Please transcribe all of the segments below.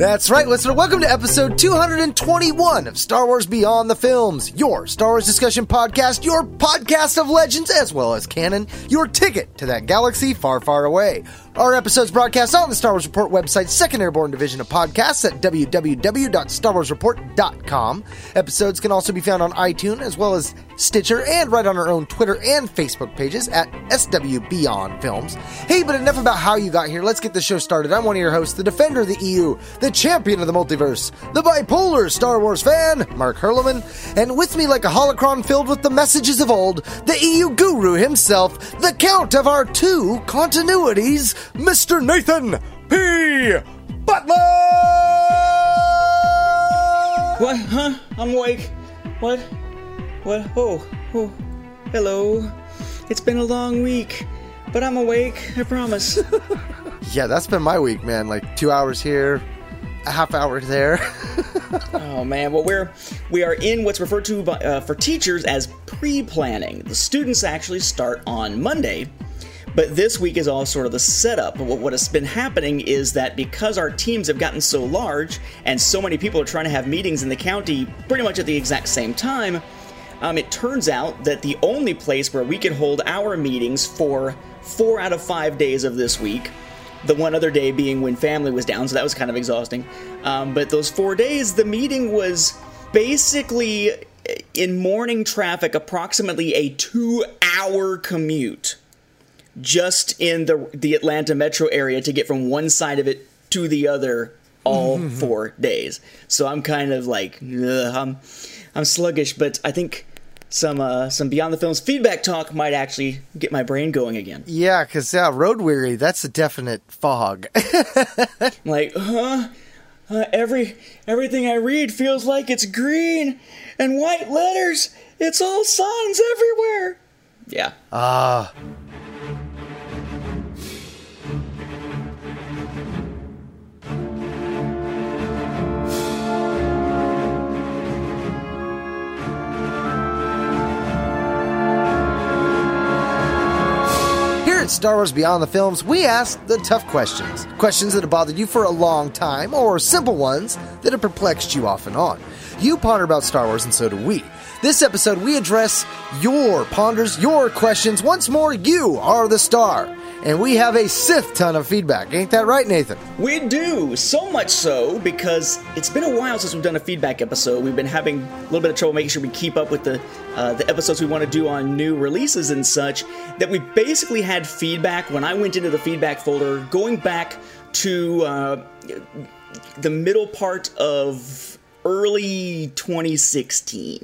That's right, listener. Welcome to episode 221 of Star Wars Beyond the Films, your Star Wars discussion podcast, your podcast of legends as well as canon, your ticket to that galaxy far, far away. Our episodes broadcast on the Star Wars Report website, second airborne division of podcasts at www.starwarsreport.com. Episodes can also be found on iTunes as well as Stitcher and right on our own Twitter and Facebook pages at SW Beyond Films. Hey, but enough about how you got here. Let's get the show started. I'm one of your hosts, the defender of the EU, the champion of the multiverse, the bipolar Star Wars fan, Mark Hurleman, and with me like a holocron filled with the messages of old, the EU guru himself, the count of our two continuities, Mr. Nathan P. Butler! What? Huh? I'm awake. What? What? Oh, oh. Hello. It's been a long week, but I'm awake. I promise. Yeah, that's been my week, man. Like two hours here, a half hour there. oh man. Well, we're we are in what's referred to by, uh, for teachers as pre-planning. The students actually start on Monday. But this week is all sort of the setup. What, has been happening is that because our teams have gotten so large and so many people are trying to have meetings in the county pretty much at the exact same time, um, it turns out that the only place where we could hold our meetings for four out of five days of this week, the one other day being when family was down, so that was kind of exhausting. Um, but those four days, the meeting was basically in morning traffic, approximately a two hour commute just in the the Atlanta metro area to get from one side of it to the other all four days. So I'm kind of like ugh, I'm I'm sluggish, but I think some uh, some beyond the films feedback talk might actually get my brain going again. yeah, because yeah, road weary, that's a definite fog. Like, huh? Uh, every everything I read feels like it's green and white letters. It's all signs everywhere. Yeah. Ah. Here at Star Wars Beyond the Films, we ask the tough questions. Questions that have bothered you for a long time, or simple ones that have perplexed you off and on. You ponder about Star Wars, and so do we. This episode, we address your ponders, your questions. Once more, you are the star. And we have a Sith ton of feedback. Ain't that right, Nathan? We do, so much so because it's been a while since we've done a feedback episode. We've been having a little bit of trouble making sure we keep up with the uh, the episodes we want to do on new releases and such. That we basically had feedback when I went into the feedback folder, going back to uh, the middle part of early 2016.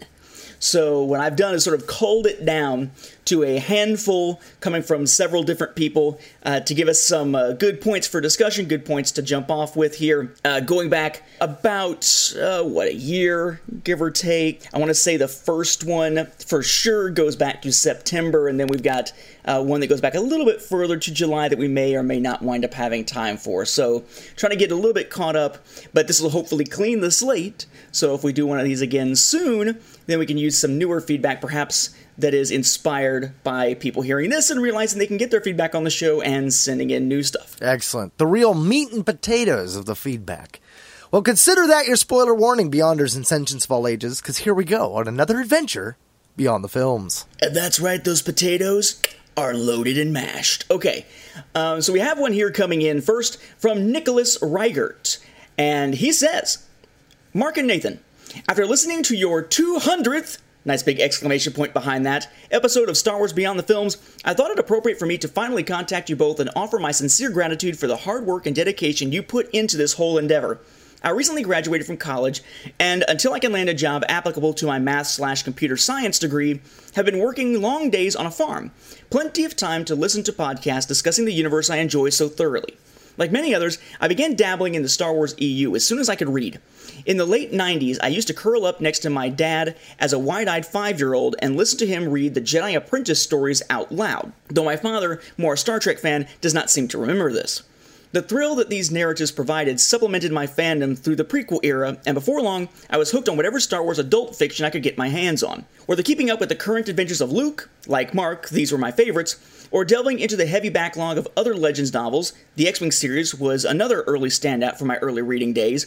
So what I've done is sort of culled it down to a handful coming from several different people uh, to give us some uh, good points for discussion, good points to jump off with here. Uh, going back about, uh, what, a year, give or take. I want to say the first one for sure goes back to September, and then we've got uh, one that goes back a little bit further to July that we may or may not wind up having time for. So trying to get a little bit caught up, but this will hopefully clean the slate. So if we do one of these again soon, then we can use some newer feedback, perhaps that is inspired by people hearing this and realizing they can get their feedback on the show and sending in new stuff. Excellent. The real meat and potatoes of the feedback. Well, consider that your spoiler warning, Beyonders and Sentients of all ages, because here we go on another adventure beyond the films. And that's right, those potatoes are loaded and mashed. Okay, um, so we have one here coming in first from Nicholas Reigert, and he says, Mark and Nathan, after listening to your 200th, nice big exclamation point behind that, episode of Star Wars Beyond the Films, I thought it appropriate for me to finally contact you both and offer my sincere gratitude for the hard work and dedication you put into this whole endeavor. I recently graduated from college, and until I can land a job applicable to my math slash computer science degree, have been working long days on a farm. Plenty of time to listen to podcasts discussing the universe I enjoy so thoroughly. Like many others, I began dabbling in the Star Wars EU as soon as I could read. In the late 90s, I used to curl up next to my dad as a wide eyed five year old and listen to him read the Jedi Apprentice stories out loud, though my father, more a Star Trek fan, does not seem to remember this. The thrill that these narratives provided supplemented my fandom through the prequel era, and before long, I was hooked on whatever Star Wars adult fiction I could get my hands on. Whether keeping up with the current adventures of Luke, like Mark, these were my favorites, or delving into the heavy backlog of other Legends novels, the X Wing series was another early standout for my early reading days.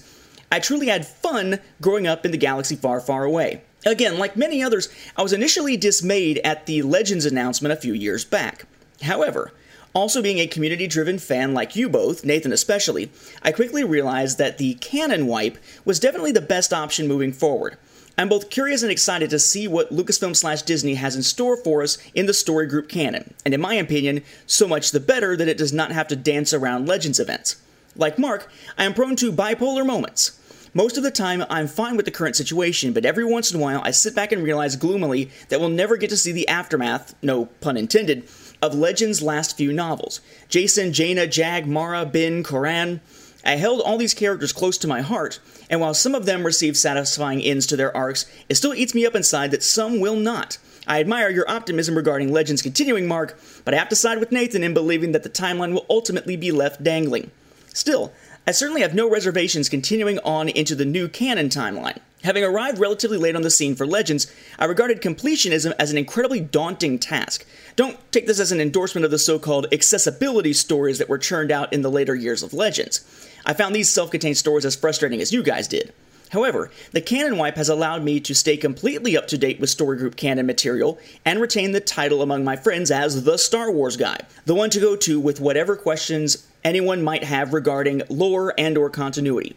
I truly had fun growing up in the galaxy far, far away. Again, like many others, I was initially dismayed at the Legends announcement a few years back. However, also being a community driven fan like you both, Nathan especially, I quickly realized that the canon wipe was definitely the best option moving forward. I'm both curious and excited to see what Lucasfilm slash Disney has in store for us in the story group canon, and in my opinion, so much the better that it does not have to dance around Legends events. Like Mark, I am prone to bipolar moments. Most of the time, I'm fine with the current situation, but every once in a while, I sit back and realize gloomily that we'll never get to see the aftermath, no pun intended, of Legends' last few novels. Jacen, Jaina, Jag, Mara, Ben, Corran. I held all these characters close to my heart, and while some of them receive satisfying ends to their arcs, it still eats me up inside that some will not. I admire your optimism regarding Legends continuing, Mark, but I have to side with Nathan in believing that the timeline will ultimately be left dangling. Still, I certainly have no reservations continuing on into the new canon timeline. Having arrived relatively late on the scene for Legends, I regarded completionism as an incredibly daunting task. Don't take this as an endorsement of the so called accessibility stories that were churned out in the later years of Legends. I found these self contained stories as frustrating as you guys did. However, the canon wipe has allowed me to stay completely up to date with story group canon material and retain the title among my friends as the Star Wars guy, the one to go to with whatever questions anyone might have regarding lore and or continuity.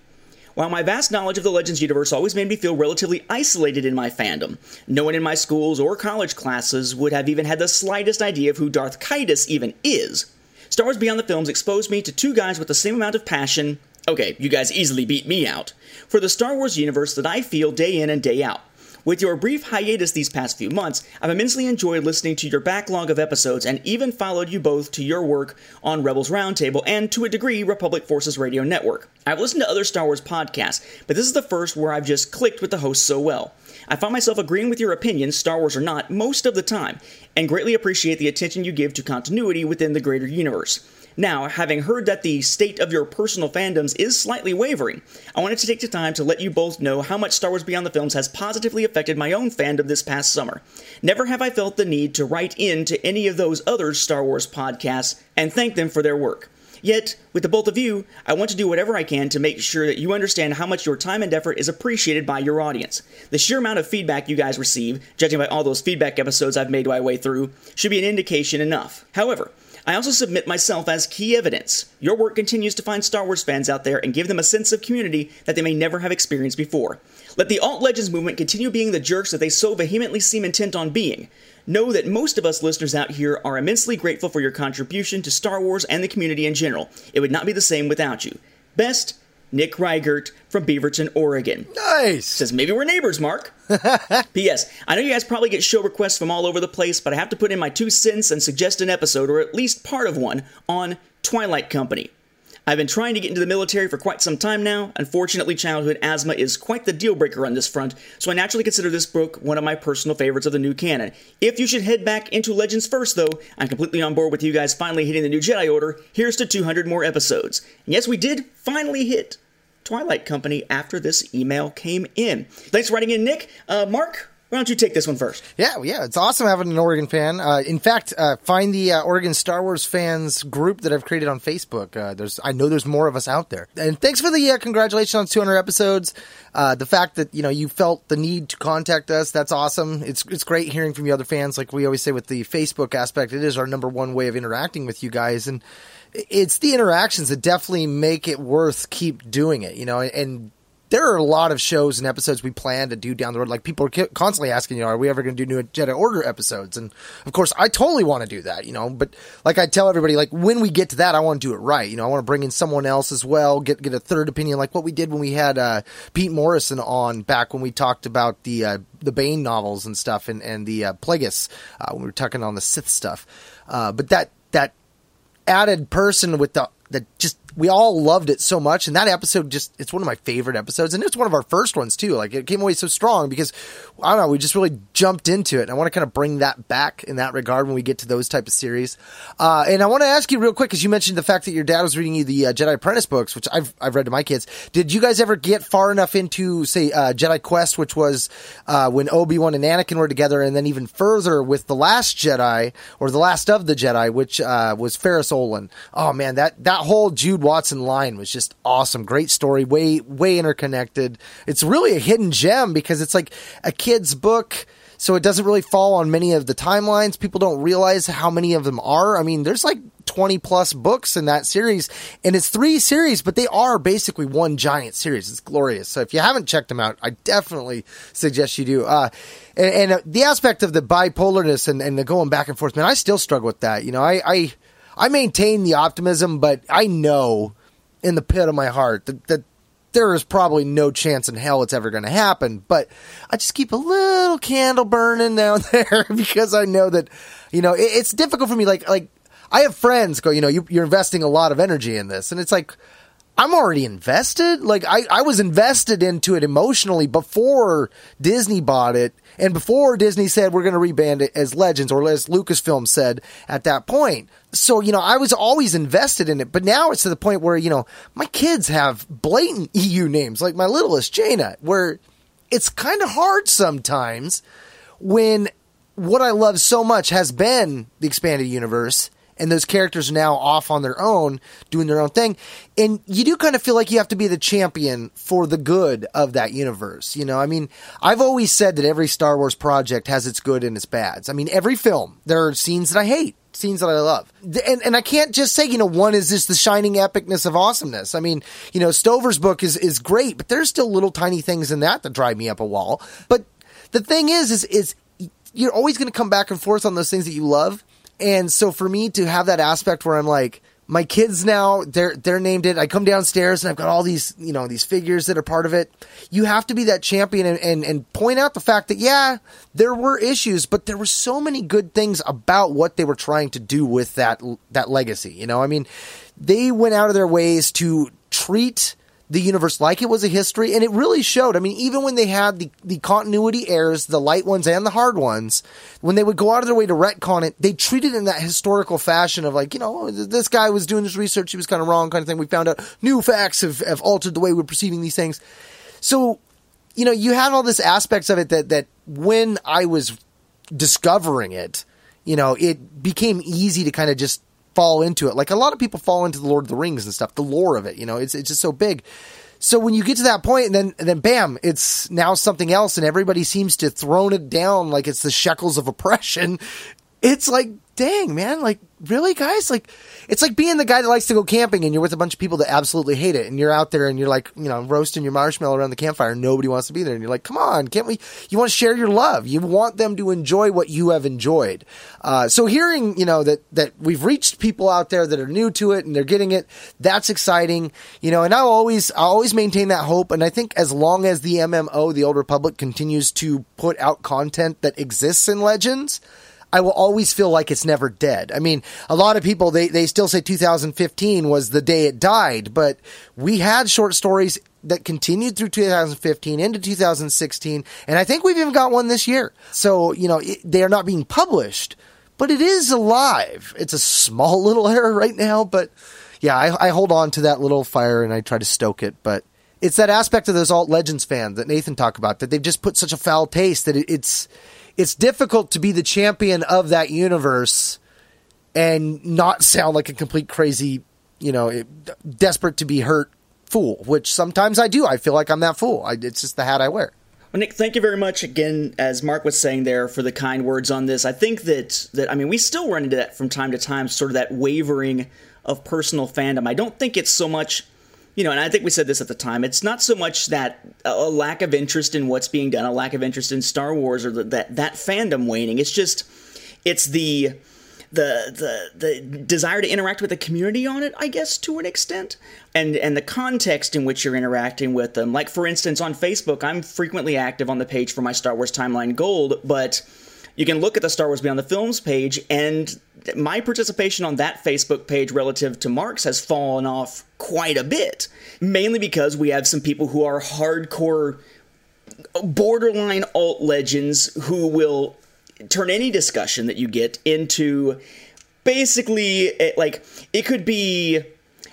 While my vast knowledge of the Legends universe always made me feel relatively isolated in my fandom, no one in my schools or college classes would have even had the slightest idea of who Darth Caedus even is. Star Wars Beyond the Films exposed me to two guys with the same amount of passion okay, you guys easily beat me out for the Star Wars universe that I feel day in and day out. With your brief hiatus these past few months, I've immensely enjoyed listening to your backlog of episodes and even followed you both to your work on Rebels Roundtable and, to a degree, Republic Forces Radio Network. I've listened to other Star Wars podcasts, but this is the first where I've just clicked with the host so well. I find myself agreeing with your opinions, Star Wars or not, most of the time, and greatly appreciate the attention you give to continuity within the greater universe. Now, having heard that the state of your personal fandoms is slightly wavering, I wanted to take the time to let you both know how much Star Wars Beyond the Films has positively affected my own fandom this past summer. Never have I felt the need to write in to any of those other Star Wars podcasts and thank them for their work. Yet, with the both of you, I want to do whatever I can to make sure that you understand how much your time and effort is appreciated by your audience. The sheer amount of feedback you guys receive, judging by all those feedback episodes I've made my way through, should be an indication enough. However, I also submit myself as key evidence. Your work continues to find Star Wars fans out there and give them a sense of community that they may never have experienced before. Let the alt legends movement continue being the jerks that they so vehemently seem intent on being. Know that most of us listeners out here are immensely grateful for your contribution to Star Wars and the community in general. It would not be the same without you. Best, Nick Reigert from Beaverton, Oregon. Nice. Says maybe we're neighbors, Mark. P.S. I know you guys probably get show requests from all over the place, but I have to put in my two cents and suggest an episode, or at least part of one, on Twilight Company. I've been trying to get into the military for quite some time now. Unfortunately, childhood asthma is quite the deal breaker on this front, so I naturally consider this book one of my personal favorites of the new canon. If you should head back into Legends first, though, I'm completely on board with you guys finally hitting the new Jedi Order. Here's to 200 more episodes. And yes, we did finally hit Twilight Company after this email came in. Thanks for writing in, Nick. Uh, Mark, why don't you take this one first? Yeah, yeah, it's awesome having an Oregon fan. Uh, in fact, uh, find the uh, Oregon Star Wars fans group that I've created on Facebook. Uh, there's, I know there's more of us out there. And thanks for the uh, congratulations on 200 episodes. Uh, the fact that you know you felt the need to contact us, that's awesome. It's it's great hearing from you other fans. Like we always say with the Facebook aspect, it is our number one way of interacting with you guys and it's the interactions that definitely make it worth keep doing it, you know, and there are a lot of shows and episodes we plan to do down the road. Like people are constantly asking, you know, are we ever going to do new Jedi Order episodes? And of course, I totally want to do that, you know. But like I tell everybody, like when we get to that, I want to do it right. You know, I want to bring in someone else as well, get get a third opinion, like what we did when we had uh, Pete Morrison on back when we talked about the uh, the Bane novels and stuff, and and the uh, Plagueis uh, when we were talking on the Sith stuff. Uh, but that that added person with the that just we all loved it so much and that episode just it's one of my favorite episodes and it's one of our first ones too. Like it came away so strong because i don't know we just really jumped into it and i want to kind of bring that back in that regard when we get to those type of series. Uh, and i want to ask you real quick because you mentioned the fact that your dad was reading you the uh, jedi apprentice books which I've, I've read to my kids. Did you guys ever get far enough into say uh, jedi quest which was uh, when obi-wan and anakin were together and then even further with the last jedi or the last of the jedi which uh, was ferus olin? Oh man that that whole jude Watson line was just awesome. Great story, way way interconnected. It's really a hidden gem because it's like a kid's book, so it doesn't really fall on many of the timelines. People don't realize how many of them are. I mean, there's like 20 plus books in that series and it's three series but they are basically one giant series it's glorious so if you haven't checked them out i definitely suggest you do uh, and, and the aspect of the bipolarness and, and the going back and forth man i still struggle with that you know i i I maintain the optimism, but I know in the pit of my heart that, that there is probably no chance in hell it's ever going to happen. But I just keep a little candle burning down there because I know that, you know, it, it's difficult for me. Like, like I have friends go, you know, you, you're investing a lot of energy in this. And it's like, I'm already invested. Like I, I was invested into it emotionally before Disney bought it and before Disney said we're going to reband it as Legends or as Lucasfilm said at that point. So, you know, I was always invested in it, but now it's to the point where, you know, my kids have blatant EU names, like my littlest Jaina, where it's kind of hard sometimes when what I love so much has been the expanded universe and those characters are now off on their own doing their own thing and you do kind of feel like you have to be the champion for the good of that universe you know i mean i've always said that every star wars project has its good and its bads i mean every film there are scenes that i hate scenes that I love. And, and I can't just say, you know, one is just the shining epicness of awesomeness. I mean, you know, Stover's book is, is great, but there's still little tiny things in that that drive me up a wall. But the thing is, is, is you're always going to come back and forth on those things that you love. And so for me to have that aspect where I'm like, my kids now they're they're named it. I come downstairs and I've got all these you know these figures that are part of it. You have to be that champion and, and, and point out the fact that yeah there were issues, but there were so many good things about what they were trying to do with that that legacy. You know, I mean, they went out of their ways to treat the universe like it was a history, and it really showed. I mean, even when they had the, the continuity errors, the light ones and the hard ones, when they would go out of their way to retcon it, they treated it in that historical fashion of like, you know, oh, this guy was doing this research, he was kind of wrong, kind of thing. We found out new facts have, have altered the way we're perceiving these things. So, you know, you had all this aspects of it that, that when I was discovering it, you know, it became easy to kind of just fall into it. Like a lot of people fall into the Lord of the Rings and stuff, the lore of it, you know, it's it's just so big. So when you get to that point and then and then bam, it's now something else and everybody seems to thrown it down like it's the shekels of oppression. It's like, dang, man, like really guys? Like it's like being the guy that likes to go camping and you're with a bunch of people that absolutely hate it and you're out there and you're like you know roasting your marshmallow around the campfire and nobody wants to be there and you're like come on can't we you want to share your love. You want them to enjoy what you have enjoyed. Uh, so hearing you know that that we've reached people out there that are new to it and they're getting it that's exciting you know and i'll always i'll always maintain that hope and i think as long as the mmo the old republic continues to put out content that exists in legends I will always feel like it's never dead. I mean, a lot of people, they, they still say 2015 was the day it died, but we had short stories that continued through 2015 into 2016, and I think we've even got one this year. So, you know, it, they are not being published, but it is alive. It's a small little error right now, but yeah, I, I hold on to that little fire and I try to stoke it, but it's that aspect of those alt legends fans that Nathan talked about that they've just put such a foul taste that it, it's it's difficult to be the champion of that universe and not sound like a complete crazy, you know, desperate to be hurt fool, which sometimes I do. I feel like I'm that fool. I, it's just the hat I wear. Well, Nick, thank you very much again, as Mark was saying there, for the kind words on this. I think that that I mean we still run into that from time to time, sort of that wavering of personal fandom. I don't think it's so much you know, and I think we said this at the time. It's not so much that a lack of interest in what's being done, a lack of interest in Star Wars, or the, that that fandom waning. It's just, it's the the the the desire to interact with the community on it, I guess, to an extent, and and the context in which you're interacting with them. Like for instance, on Facebook, I'm frequently active on the page for my Star Wars Timeline Gold, but you can look at the Star Wars Beyond the Films page, and my participation on that Facebook page relative to Mark's has fallen off quite a bit. Mainly because we have some people who are hardcore, borderline alt legends who will turn any discussion that you get into basically eh, like it could be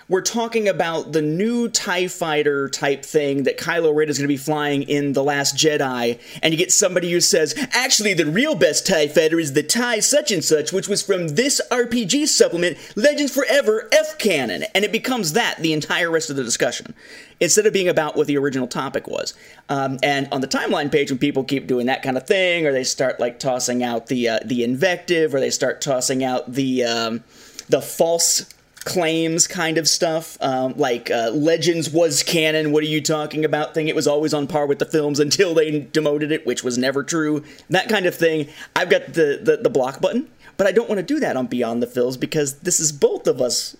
we're talking about the new TIE fighter type thing that Kylo Ren is going to be flying in The Last Jedi, and you get somebody who says, actually, the real best TIE fighter is the TIE such and such, which was from this RPG supplement, Legends Forever F Canon. And it becomes that the entire rest of the discussion, instead of being about what the original topic was. Um, and on the timeline page, when people keep doing that kind of thing, or they start like tossing out the uh, the invective, or they start tossing out the um, the false claims kind of stuff, um, like uh, Legends was canon. What are you talking about? Thing. It was always on par with the films until they demoted it, which was never true. That kind of thing. I've got the the, the block button, but I don't want to do that on Beyond the Films because this is both of us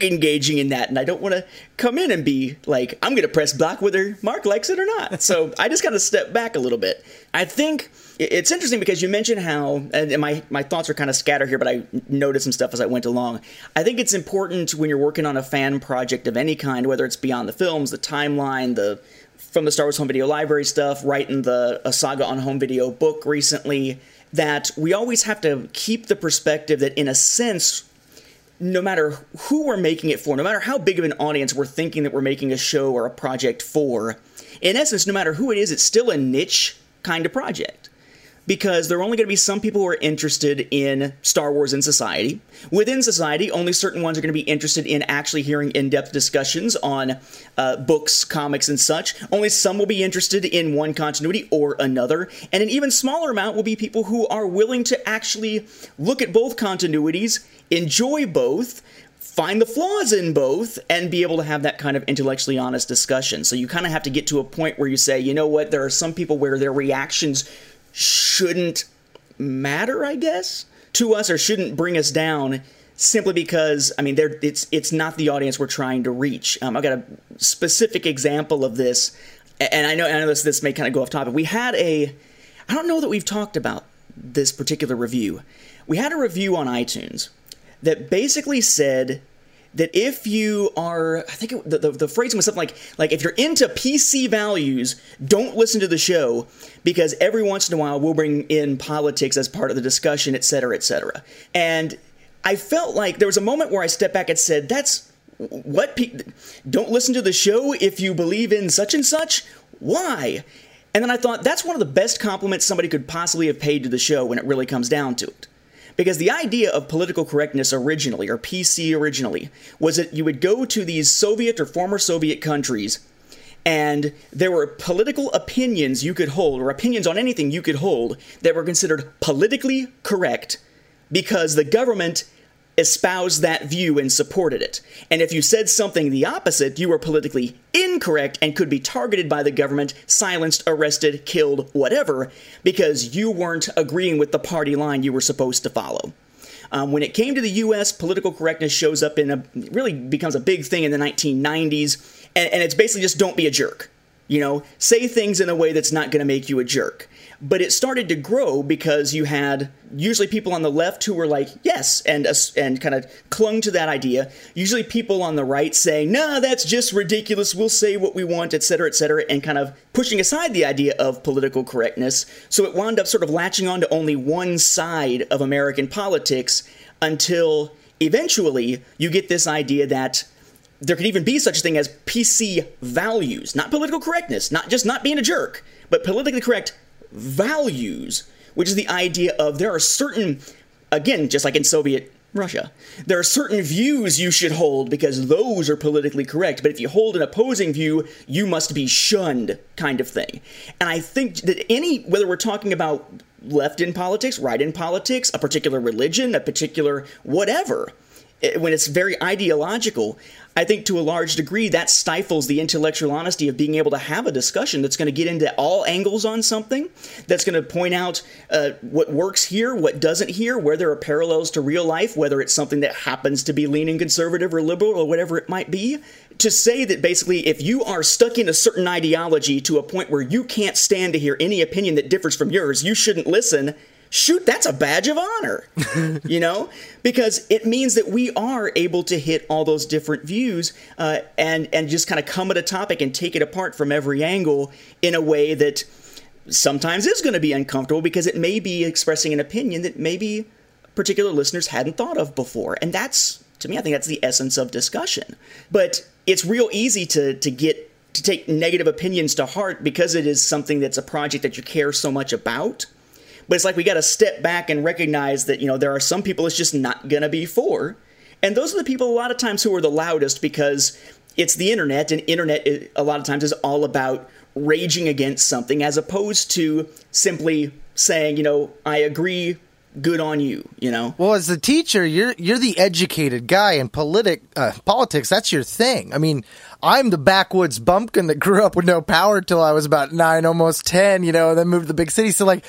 engaging in that and I don't want to come in and be like I'm going to press block whether Mark likes it or not. So I just got to step back a little bit. I think it's interesting because you mentioned how and my my thoughts are kind of scattered here but I noticed some stuff as I went along. I think it's important when you're working on a fan project of any kind whether it's beyond the films, the timeline, the from the Star Wars home video library stuff, writing the a saga on home video book recently that we always have to keep the perspective that in a sense no matter who we're making it for, no matter how big of an audience we're thinking that we're making a show or a project for, in essence, no matter who it is, it's still a niche kind of project. Because there are only going to be some people who are interested in Star Wars in society. Within society, only certain ones are going to be interested in actually hearing in depth discussions on uh, books, comics, and such. Only some will be interested in one continuity or another. And an even smaller amount will be people who are willing to actually look at both continuities enjoy both, find the flaws in both, and be able to have that kind of intellectually honest discussion. So you kind of have to get to a point where you say, you know what, there are some people where their reactions shouldn't matter, I guess, to us or shouldn't bring us down simply because I mean it's it's not the audience we're trying to reach. Um, I've got a specific example of this, and I know I know this this may kind of go off topic. We had a I don't know that we've talked about this particular review. We had a review on iTunes that basically said that if you are, I think it, the, the, the phrasing was something like, like if you're into PC values, don't listen to the show because every once in a while we'll bring in politics as part of the discussion, et cetera, et cetera. And I felt like there was a moment where I stepped back and said, that's what pe- don't listen to the show if you believe in such and such. Why? And then I thought that's one of the best compliments somebody could possibly have paid to the show when it really comes down to it. Because the idea of political correctness originally, or PC originally, was that you would go to these Soviet or former Soviet countries and there were political opinions you could hold, or opinions on anything you could hold, that were considered politically correct because the government espoused that view and supported it. And if you said something the opposite, you were politically incorrect and could be targeted by the government, silenced, arrested, killed, whatever, because you weren't agreeing with the party line you were supposed to follow. Um, when it came to the U.S., political correctness shows up in a really becomes a big thing in the 1990s, and, and it's basically just don't be a jerk. You know, say things in a way that's not going to make you a jerk. But it started to grow because you had usually people on the left who were like, yes, and uh, and kind of clung to that idea. Usually people on the right saying, nah, that's just ridiculous. We'll say what we want, et cetera, et cetera, and kind of pushing aside the idea of political correctness. So it wound up sort of latching on to only one side of American politics until eventually you get this idea that there could even be such a thing as PC values, not political correctness, not just not being a jerk, but politically correct values, which is the idea of there are certain, again, just like in Soviet Russia, there are certain views you should hold because those are politically correct, but if you hold an opposing view, you must be shunned, kind of thing. And I think that any, whether we're talking about left in politics, right in politics, a particular religion, a particular whatever, eh, when it's very ideological, I think to a large degree that stifles the intellectual honesty of being able to have a discussion that's going to get into all angles on something, that's going to point out uh, what works here, what doesn't here, where there are parallels to real life, whether it's something that happens to be leaning conservative or liberal or whatever it might be. To say that basically, if you are stuck in a certain ideology to a point where you can't stand to hear any opinion that differs from yours, you shouldn't listen shoot, that's a badge of honor, you know, because it means that we are able to hit all those different views uh, and and just kind of come at a topic and take it apart from every angle in a way that sometimes is going to be uncomfortable because it may be expressing an opinion that maybe particular listeners hadn't thought of before, and that's to me, I think that's the essence of discussion. But it's real easy to to get to take negative opinions to heart because it is something that's a project that you care so much about but it's like we got to step back and recognize that, you know, there are some people it's just not going to be for. And those are the people a lot of times who are the loudest because it's the internet, and internet a lot of times is all about raging against something as opposed to simply saying, you know, I agree, good on you, you know. Well, as a teacher, you're you're the educated guy in politic uh, politics. That's your thing. I mean, I'm the backwoods bumpkin that grew up with no power till I was about nine, almost ten, you know, and then moved to the big city. So like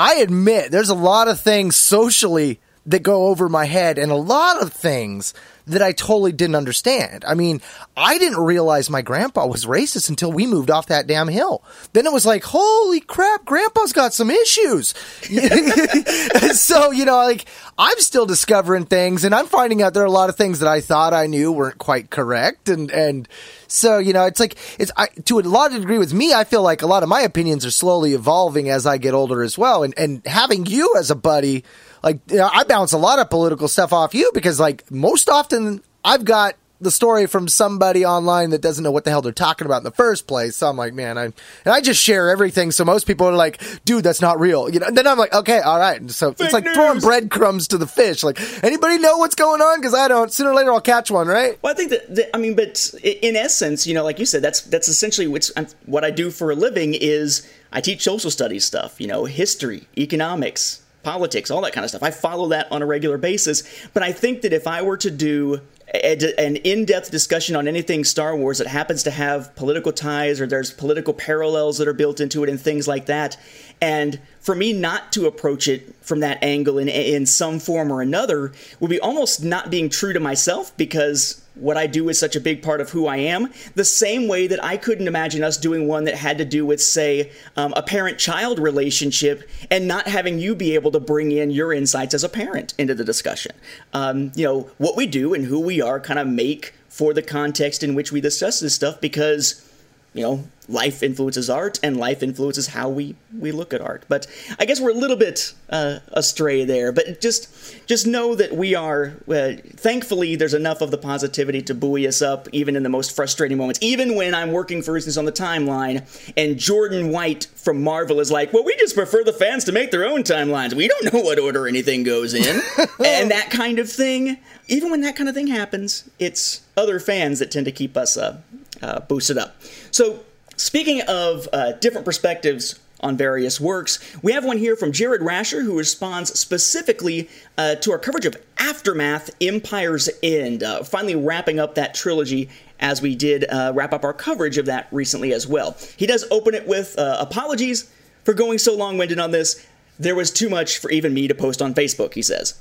I admit there's a lot of things socially that go over my head and a lot of things that I totally didn't understand. I mean, I didn't realize my grandpa was racist until we moved off that damn hill. Then it was like, holy crap, grandpa's got some issues. so, you know, like I'm still discovering things and I'm finding out there are a lot of things that I thought I knew weren't quite correct and and so, you know, it's like, it's, I, to a large degree with me, I feel like a lot of my opinions are slowly evolving as I get older as well. And, and having you as a buddy, like, you know, I bounce a lot of political stuff off you because, like, most often I've got the story from somebody online that doesn't know what the hell they're talking about in the first place. So I'm like, man, I and I just share everything. So most people are like, dude, that's not real. You know. And then I'm like, okay, all right. And so Fake it's like news. throwing breadcrumbs to the fish. Like, anybody know what's going on? Because I don't. Sooner or later, I'll catch one, right? Well, I think that, that, I mean, but in essence, you know, like you said, that's that's essentially what's um, what I do for a living is I teach social studies stuff. You know, history, economics, politics, all that kind of stuff. I follow that on a regular basis. But I think that if I were to do an in-depth discussion on anything Star Wars that happens to have political ties or there's political parallels that are built into it and things like that. And for me not to approach it from that angle in in some form or another would be almost not being true to myself because what I do is such a big part of who I am. The same way that I couldn't imagine us doing one that had to do with, say, um, a parent child relationship and not having you be able to bring in your insights as a parent into the discussion. Um, you know, what we do and who we are kind of make for the context in which we discuss this stuff because you know, life influences art and life influences how we, we look at art. But I guess we're a little bit uh, astray there. But just just know that we are, uh, thankfully, there's enough of the positivity to buoy us up, even in the most frustrating moments. Even when I'm working, for instance, on the timeline, and Jordan White from Marvel is like, well, we just prefer the fans to make their own timelines. We don't know what order anything goes in. and that kind of thing. Even when that kind of thing happens, it's other fans that tend to keep us uh, uh, boosted up. So, speaking of uh, different perspectives on various works. We have one here from Jared Rasher who responds specifically uh, to our coverage of Aftermath Empire's End, uh, finally wrapping up that trilogy as we did uh, wrap up our coverage of that recently as well. He does open it with uh, apologies for going so long winded on this. There was too much for even me to post on Facebook, he says.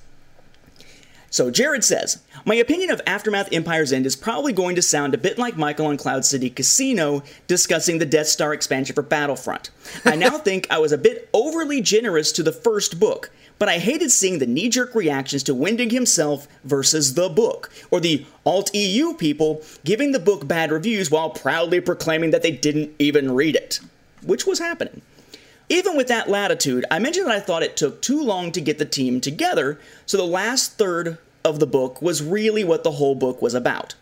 So Jared says, My opinion of Aftermath Empire's End is probably going to sound a bit like Michael on Cloud City Casino discussing the Death Star expansion for Battlefront. I now think I was a bit overly generous to the first book, but I hated seeing the knee jerk reactions to Wendig himself versus the book, or the alt EU people giving the book bad reviews while proudly proclaiming that they didn't even read it, which was happening. Even with that latitude, I mentioned that I thought it took too long to get the team together, so the last third of the book was really what the whole book was about.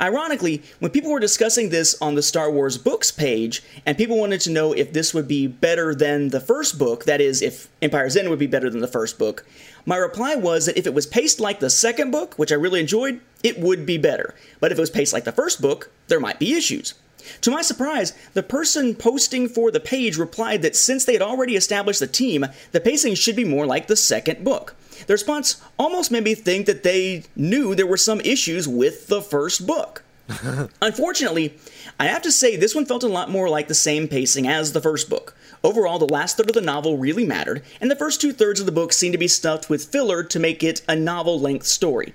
Ironically, when people were discussing this on the Star Wars books page, and people wanted to know if this would be better than the first book, that is, if Empire's End would be better than the first book, my reply was that if it was paced like the second book, which I really enjoyed, it would be better. But if it was paced like the first book, there might be issues. To my surprise, the person posting for the page replied that since they had already established the team, the pacing should be more like the second book. The response almost made me think that they knew there were some issues with the first book. Unfortunately, I have to say this one felt a lot more like the same pacing as the first book. Overall, the last third of the novel really mattered, and the first two thirds of the book seemed to be stuffed with filler to make it a novel length story.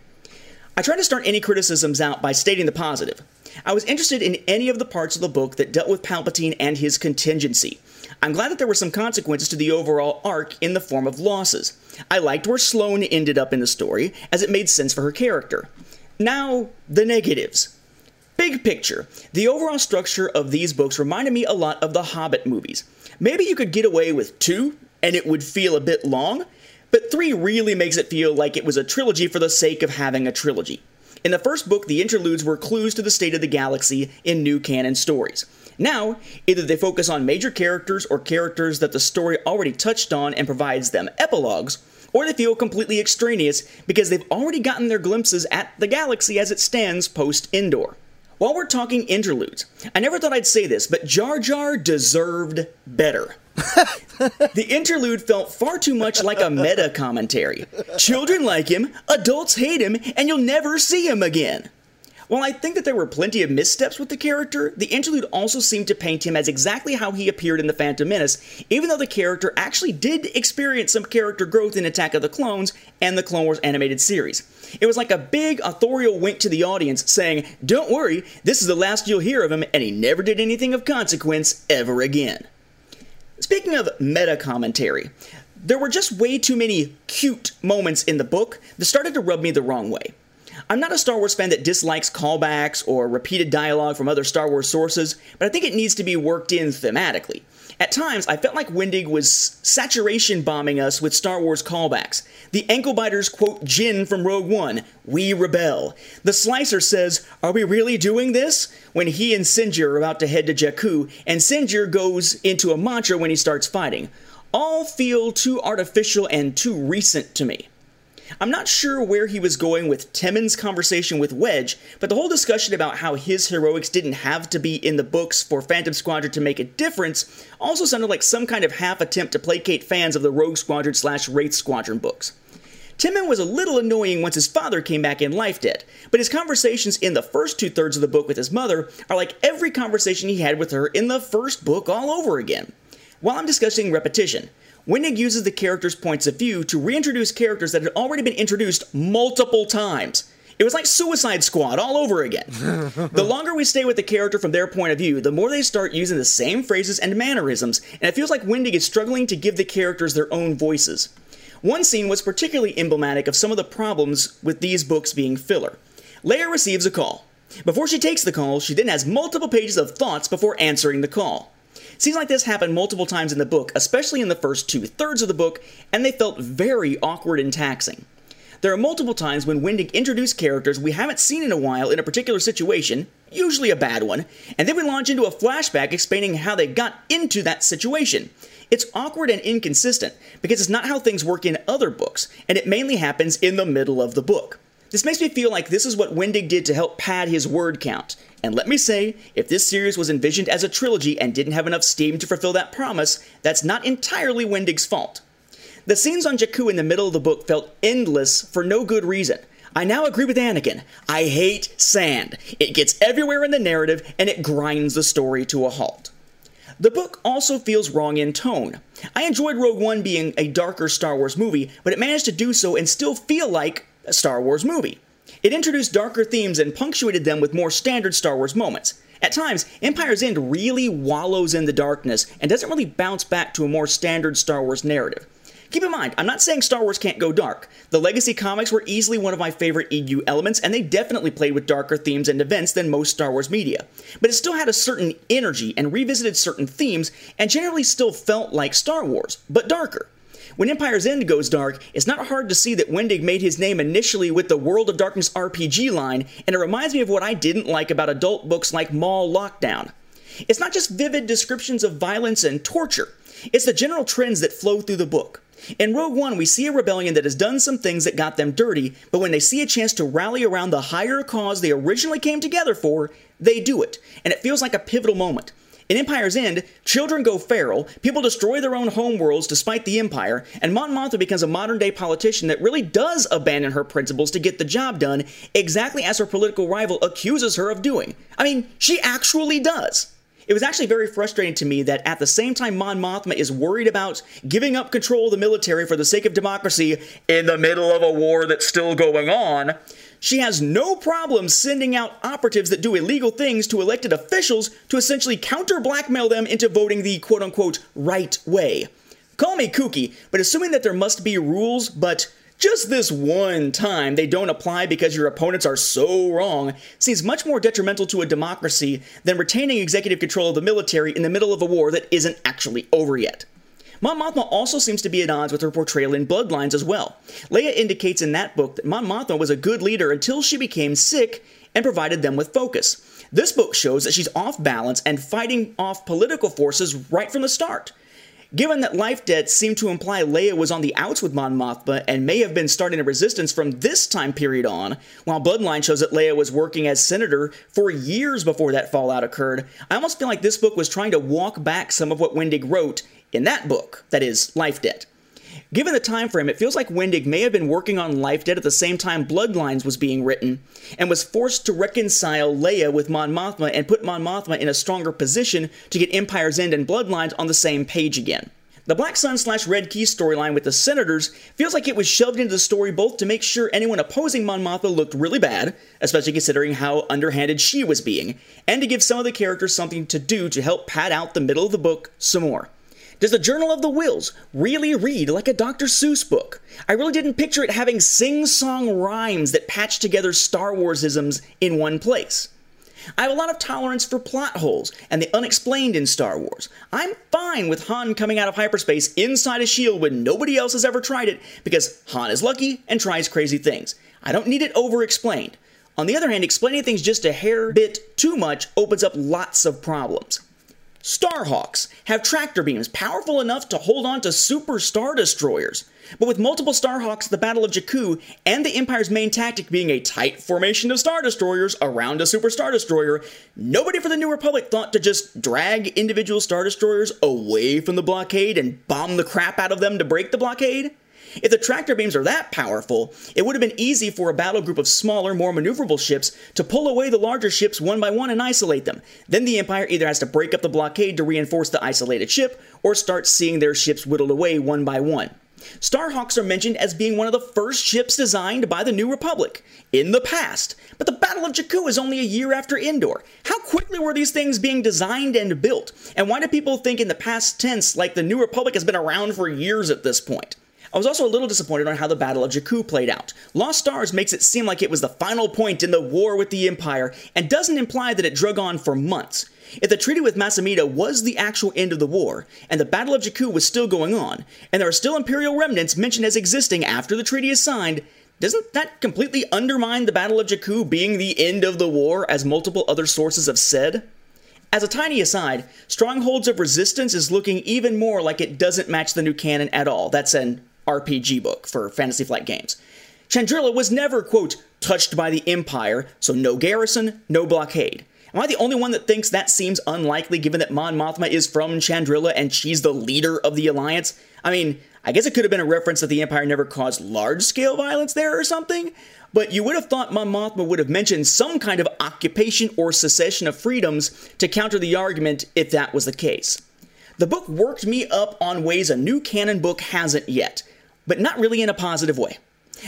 I try to start any criticisms out by stating the positive. I was interested in any of the parts of the book that dealt with Palpatine and his contingency. I'm glad that there were some consequences to the overall arc in the form of losses. I liked where Sloane ended up in the story, as it made sense for her character. Now, the negatives. Big picture, the overall structure of these books reminded me a lot of the Hobbit movies. Maybe you could get away with two, and it would feel a bit long, but three really makes it feel like it was a trilogy for the sake of having a trilogy. In the first book, the interludes were clues to the state of the galaxy in new canon stories. Now, either they focus on major characters or characters that the story already touched on and provides them epilogues, or they feel completely extraneous because they've already gotten their glimpses at the galaxy as it stands post Endor. While we're talking interludes, I never thought I'd say this, but Jar Jar deserved better. the interlude felt far too much like a meta commentary. Children like him, adults hate him, and you'll never see him again. While I think that there were plenty of missteps with the character, the interlude also seemed to paint him as exactly how he appeared in The Phantom Menace, even though the character actually did experience some character growth in Attack of the Clones and the Clone Wars animated series. It was like a big authorial wink to the audience saying, Don't worry, this is the last you'll hear of him, and he never did anything of consequence ever again. Speaking of meta commentary, there were just way too many cute moments in the book that started to rub me the wrong way. I'm not a Star Wars fan that dislikes callbacks or repeated dialogue from other Star Wars sources, but I think it needs to be worked in thematically. At times, I felt like Wendig was saturation bombing us with Star Wars callbacks. The ankle biters quote Jyn from Rogue One, We rebel. The slicer says, Are we really doing this? when he and Sinjir are about to head to Jakku, and Sinjir goes into a mantra when he starts fighting. All feel too artificial and too recent to me. I'm not sure where he was going with Temmin's conversation with Wedge, but the whole discussion about how his heroics didn't have to be in the books for Phantom Squadron to make a difference also sounded like some kind of half attempt to placate fans of the Rogue Squadron slash Wraith Squadron books. Timon was a little annoying once his father came back in Life Debt, but his conversations in the first two thirds of the book with his mother are like every conversation he had with her in the first book all over again. While I'm discussing repetition, Wendig uses the characters' points of view to reintroduce characters that had already been introduced multiple times. It was like Suicide Squad all over again. the longer we stay with the character from their point of view, the more they start using the same phrases and mannerisms, and it feels like Wendig is struggling to give the characters their own voices. One scene was particularly emblematic of some of the problems with these books being filler. Leia receives a call. Before she takes the call, she then has multiple pages of thoughts before answering the call. Scenes like this happen multiple times in the book, especially in the first two thirds of the book, and they felt very awkward and taxing. There are multiple times when Wendig introduced characters we haven't seen in a while in a particular situation, usually a bad one, and then we launch into a flashback explaining how they got into that situation. It's awkward and inconsistent because it's not how things work in other books, and it mainly happens in the middle of the book. This makes me feel like this is what Wendig did to help pad his word count. And let me say, if this series was envisioned as a trilogy and didn't have enough steam to fulfill that promise, that's not entirely Wendig's fault. The scenes on Jakku in the middle of the book felt endless for no good reason. I now agree with Anakin. I hate sand. It gets everywhere in the narrative and it grinds the story to a halt. The book also feels wrong in tone. I enjoyed Rogue One being a darker Star Wars movie, but it managed to do so and still feel like a Star Wars movie. It introduced darker themes and punctuated them with more standard Star Wars moments. At times, Empire's End really wallows in the darkness and doesn't really bounce back to a more standard Star Wars narrative. Keep in mind, I'm not saying Star Wars can't go dark. The Legacy comics were easily one of my favorite EU elements, and they definitely played with darker themes and events than most Star Wars media. But it still had a certain energy and revisited certain themes, and generally still felt like Star Wars, but darker. When Empire's End goes dark, it's not hard to see that Wendig made his name initially with the World of Darkness RPG line, and it reminds me of what I didn't like about adult books like Maul Lockdown. It's not just vivid descriptions of violence and torture, it's the general trends that flow through the book. In Rogue One, we see a rebellion that has done some things that got them dirty, but when they see a chance to rally around the higher cause they originally came together for, they do it, and it feels like a pivotal moment. In Empire's End, children go feral, people destroy their own homeworlds despite the Empire, and Mon becomes a modern day politician that really does abandon her principles to get the job done, exactly as her political rival accuses her of doing. I mean, she actually does. It was actually very frustrating to me that at the same time Mon Mothma is worried about giving up control of the military for the sake of democracy in the middle of a war that's still going on, She has no problem sending out operatives that do illegal things to elected officials to essentially counter blackmail them into voting the quote unquote right way. Call me kooky, but assuming that there must be rules, but just this one time they don't apply because your opponents are so wrong seems much more detrimental to a democracy than retaining executive control of the military in the middle of a war that isn't actually over yet. Mon Mothma also seems to be at odds with her portrayal in Bloodlines as well. Leia indicates in that book that Mon Mothma was a good leader until she became sick and provided them with focus. This book shows that she's off balance and fighting off political forces right from the start. Given that Life Debt seemed to imply Leia was on the outs with Mon Mothma and may have been starting a resistance from this time period on, while Bloodline shows that Leia was working as senator for years before that fallout occurred, I almost feel like this book was trying to walk back some of what Wendig wrote in that book, that is, Life Debt. Given the time frame, it feels like Wendig may have been working on Life Debt at the same time Bloodlines was being written, and was forced to reconcile Leia with Mon Mothma and put Mon Mothma in a stronger position to get Empire's End and Bloodlines on the same page again. The Black Sun slash Red Key storyline with the Senators feels like it was shoved into the story both to make sure anyone opposing Mon Mothma looked really bad, especially considering how underhanded she was being, and to give some of the characters something to do to help pad out the middle of the book some more. Does the Journal of the Whills really read like a Dr. Seuss book? I really didn't picture it having sing song rhymes that patch together Star Wars isms in one place. I have a lot of tolerance for plot holes and the unexplained in Star Wars. I'm fine with Han coming out of hyperspace inside a shield when nobody else has ever tried it because Han is lucky and tries crazy things. I don't need it over explained. On the other hand, explaining things just a hair bit too much opens up lots of problems. Starhawks have tractor beams powerful enough to hold on to super star destroyers. But with multiple Starhawks at the Battle of Jakku, and the Empire's main tactic being a tight formation of Star Destroyers around a Super Star Destroyer, nobody for the New Republic thought to just drag individual Star Destroyers away from the blockade and bomb the crap out of them to break the blockade. If the tractor beams are that powerful, it would have been easy for a battle group of smaller, more maneuverable ships to pull away the larger ships one by one and isolate them. Then the Empire either has to break up the blockade to reinforce the isolated ship, or start seeing their ships whittled away one by one. Starhawks are mentioned as being one of the first ships designed by the New Republic in the past, but the Battle of Jakku is only a year after Endor. How quickly were these things being designed and built? And why do people think in the past tense like the New Republic has been around for years at this point? I was also a little disappointed on how the Battle of Jakku played out. Lost Stars makes it seem like it was the final point in the war with the Empire and doesn't imply that it drug on for months. If the treaty with Mas Amedda was the actual end of the war, and the Battle of Jakku was still going on, and there are still Imperial remnants mentioned as existing after the treaty is signed, doesn't that completely undermine the Battle of Jakku being the end of the war, as multiple other sources have said? As a tiny aside, Strongholds of Resistance is looking even more like it doesn't match the new canon at all. That's an RPG book for Fantasy Flight Games. Chandrila was never, quote, touched by the Empire, so no garrison, no blockade. Am I the only one that thinks that seems unlikely given that Mon Mothma is from Chandrila and she's the leader of the Alliance? I mean, I guess it could have been a reference that the Empire never caused large scale violence there or something, but you would have thought Mon Mothma would have mentioned some kind of occupation or secession of freedoms to counter the argument if that was the case. The book worked me up on ways a new canon book hasn't yet but not really in a positive way.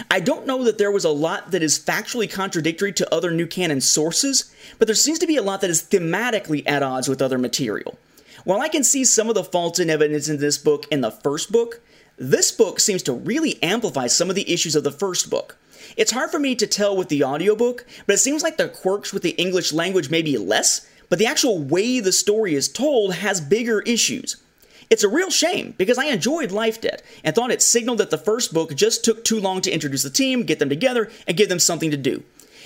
I don't know that there was a lot that is factually contradictory to other new canon sources, but there seems to be a lot that is thematically at odds with other material. While I can see some of the faults and evidence in this book in the first book, this book seems to really amplify some of the issues of the first book. It's hard for me to tell with the audiobook, but it seems like the quirks with the English language may be less, but the actual way the story is told has bigger issues. It's a real shame because I enjoyed Life Debt and thought it signaled that the first book just took too long to introduce the team, get them together, and give them something to do.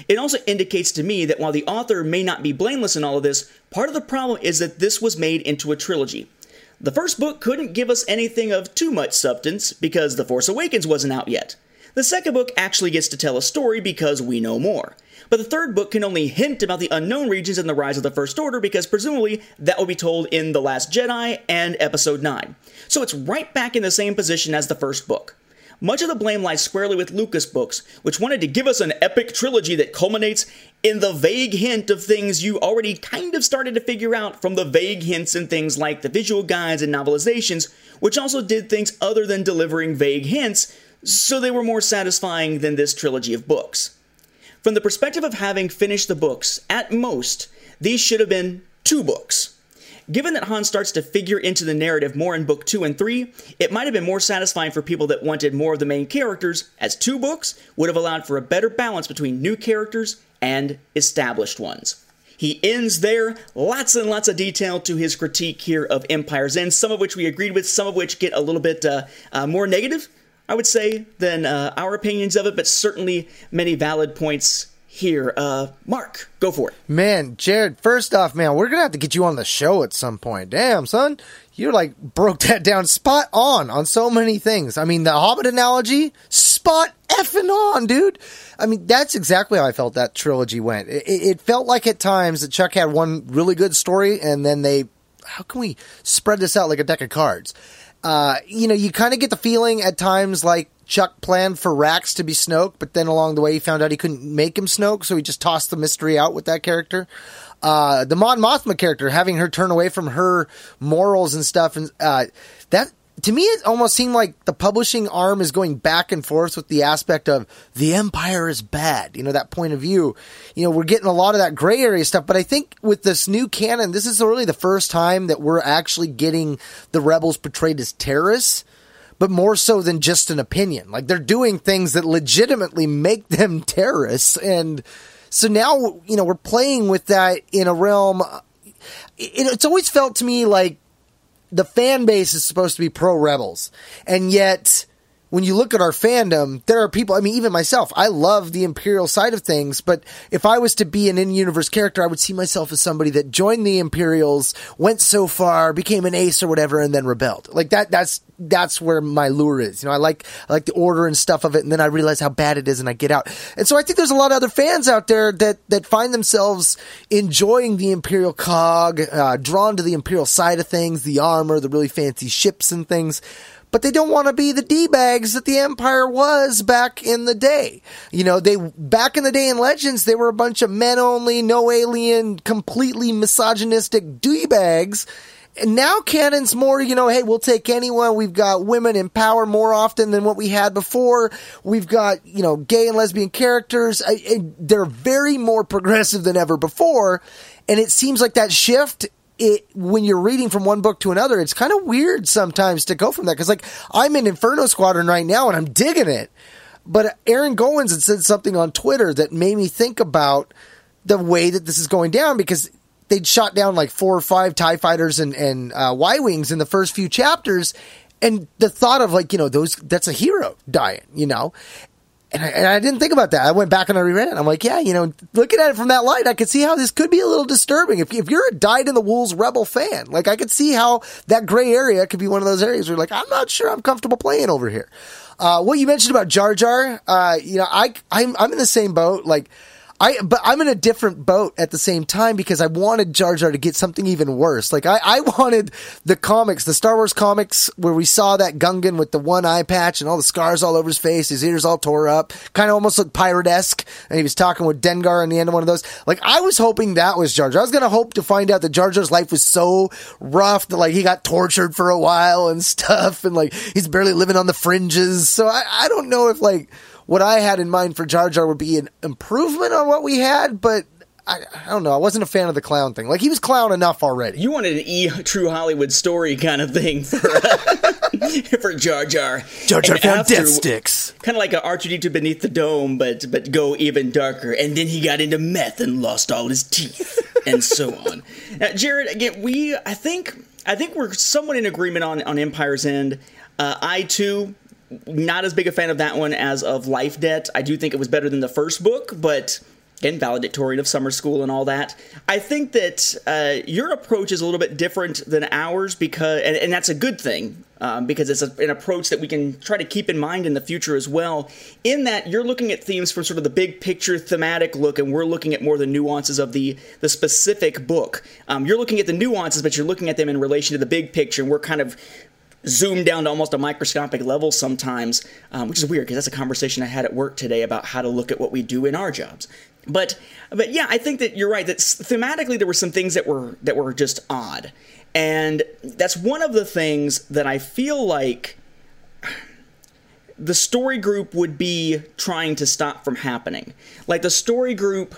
It also indicates to me that while the author may not be blameless in all of this, part of the problem is that this was made into a trilogy. The first book couldn't give us anything of too much substance because The Force Awakens wasn't out yet. The second book actually gets to tell a story because we know more. But the third book can only hint about the unknown regions and the rise of the First Order because presumably that will be told in The Last Jedi and Episode 9. So it's right back in the same position as the first book. Much of the blame lies squarely with Lucas Books, which wanted to give us an epic trilogy that culminates in the vague hint of things you already kind of started to figure out from the vague hints in things like the visual guides and novelizations, which also did things other than delivering vague hints, so they were more satisfying than this trilogy of books. From the perspective of having finished the books, at most, these should have been two books. Given that Han starts to figure into the narrative more in book 2 and 3, it might have been more satisfying for people that wanted more of the main characters, as two books would have allowed for a better balance between new characters and established ones. He ends there, lots and lots of detail to his critique here of Empire's End, some of which we agreed with, some of which get a little bit uh, uh, more negative, I would say, than uh, our opinions of it, but certainly many valid points here. Uh, Mark, go for it. Man, Jared, first off, man, we're gonna have to get you on the show at some point. Damn, son, you like broke that down spot on on so many things. I mean, the Hobbit analogy, spot effing on, dude. I mean, that's exactly how I felt that trilogy went. It, it felt like at times that Chuck had one really good story, and then they, how can we spread this out like a deck of cards? Uh, you know, you kind of get the feeling at times like Chuck planned for Rax to be Snoke, but then along the way he found out he couldn't make him Snoke, so he just tossed the mystery out with that character. Uh, the Mon Mothma character, having her turn away from her morals and stuff, and uh, that to me it almost seemed like the publishing arm is going back and forth with the aspect of the Empire is bad. You know that point of view. You know we're getting a lot of that gray area stuff, but I think with this new canon, this is really the first time that we're actually getting the rebels portrayed as terrorists but more so than just an opinion. Like they're doing things that legitimately make them terrorists. And so now, you know, we're playing with that in a realm. It, it's always felt to me like the fan base is supposed to be pro rebels. And yet, when you look at our fandom, there are people, I mean, even myself, I love the Imperial side of things, but if I was to be an in universe character, I would see myself as somebody that joined the Imperials, went so far, became an ace or whatever, and then rebelled. Like that, that's, that's where my lure is. You know, I like, I like the order and stuff of it, and then I realize how bad it is and I get out. And so I think there's a lot of other fans out there that, that find themselves enjoying the Imperial cog, uh, drawn to the Imperial side of things, the armor, the really fancy ships and things but they don't want to be the D-bags that the Empire was back in the day. You know, they, back in the day in Legends, they were a bunch of men only, no alien, completely misogynistic D-bags. And now canon's more, you know, hey, we'll take anyone. We've got women in power more often than what we had before. We've got, you know, gay and lesbian characters. I, I, they're very more progressive than ever before. And it seems like that shift it when you're reading from one book to another, it's kind of weird sometimes to go from that because like I'm in Inferno Squadron right now and I'm digging it, but Aaron Goins had said something on Twitter that made me think about the way that this is going down because they'd shot down like four or five Tie fighters and and uh, Y wings in the first few chapters, and the thought of like you know those that's a hero dying, you know, and I, and I, didn't think about that. I went back and I reread it. I'm like, yeah, you know, looking at it from that light, I could see how this could be a little disturbing. If, if you're a dyed in the wolves rebel fan, like I could see how that gray area could be one of those areas where like, I'm not sure I'm comfortable playing over here. Uh, what you mentioned about Jar Jar, uh, you know, I, I'm, I'm in the same boat. Like, I, but I'm in a different boat at the same time because I wanted Jar Jar to get something even worse. Like I, I wanted the comics, the Star Wars comics, where we saw that Gungan with the one eye patch and all the scars all over his face, his ears all tore up, kind of almost looked pirate esque. And he was talking with Dengar in the end of one of those. Like I was hoping that was Jar Jar. I was gonna hope to find out that Jar Jar's life was so rough that like he got tortured for a while and stuff, and like he's barely living on the fringes. So I, I don't know if like what I had in mind for Jar Jar would be an improvement on what we had, but I, I, don't know. I wasn't a fan of the clown thing. Like he was clown enough already. You wanted an E True Hollywood story kind of thing for uh, for Jar Jar. Jar Jar and found after, death sticks. Kind of like a R2D2 beneath the dome, but but go even darker. And then he got into meth and lost all his teeth, and so on. Now, Jared, again, we I think I think we're somewhat in agreement on on Empire's End. Uh, I too not as big a fan of that one as of Life Debt. I do think it was better than the first book, but again, valedictorian of summer school and all that. I think that uh, your approach is a little bit different than ours because, and, and that's a good thing um, because it's a, an approach that we can try to keep in mind in the future as well. In that you're looking at themes from sort of the big picture thematic look, and we're looking at more the nuances of the the specific book. Um, you're looking at the nuances, but you're looking at them in relation to the big picture, and we're kind of zoom down to almost a microscopic level sometimes, um, which is weird because that's a conversation I had at work today about how to look at what we do in our jobs. But but yeah, I think that you're right. That thematically there were some things that were that were just odd, and that's one of the things that I feel like the story group would be trying to stop from happening. Like the story group,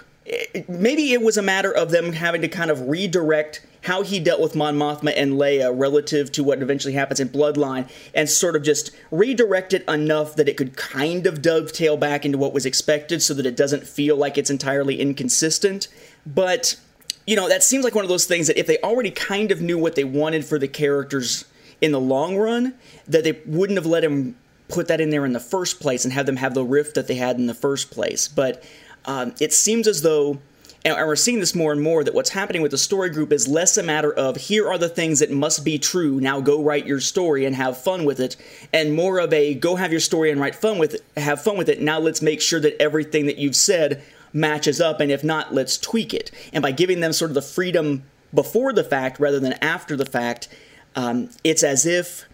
maybe it was a matter of them having to kind of redirect how he dealt with Mon Mothma and Leia relative to what eventually happens in Bloodline, and sort of just redirect it enough that it could kind of dovetail back into what was expected so that it doesn't feel like it's entirely inconsistent. But, you know, that seems like one of those things that if they already kind of knew what they wanted for the characters in the long run, that they wouldn't have let him put that in there in the first place and have them have the rift that they had in the first place. But um, it seems as though and we're seeing this more and more that what's happening with the story group is less a matter of here are the things that must be true now go write your story and have fun with it and more of a go have your story and write fun with it have fun with it now let's make sure that everything that you've said matches up and if not let's tweak it. And by giving them sort of the freedom before the fact rather than after the fact um, it's as if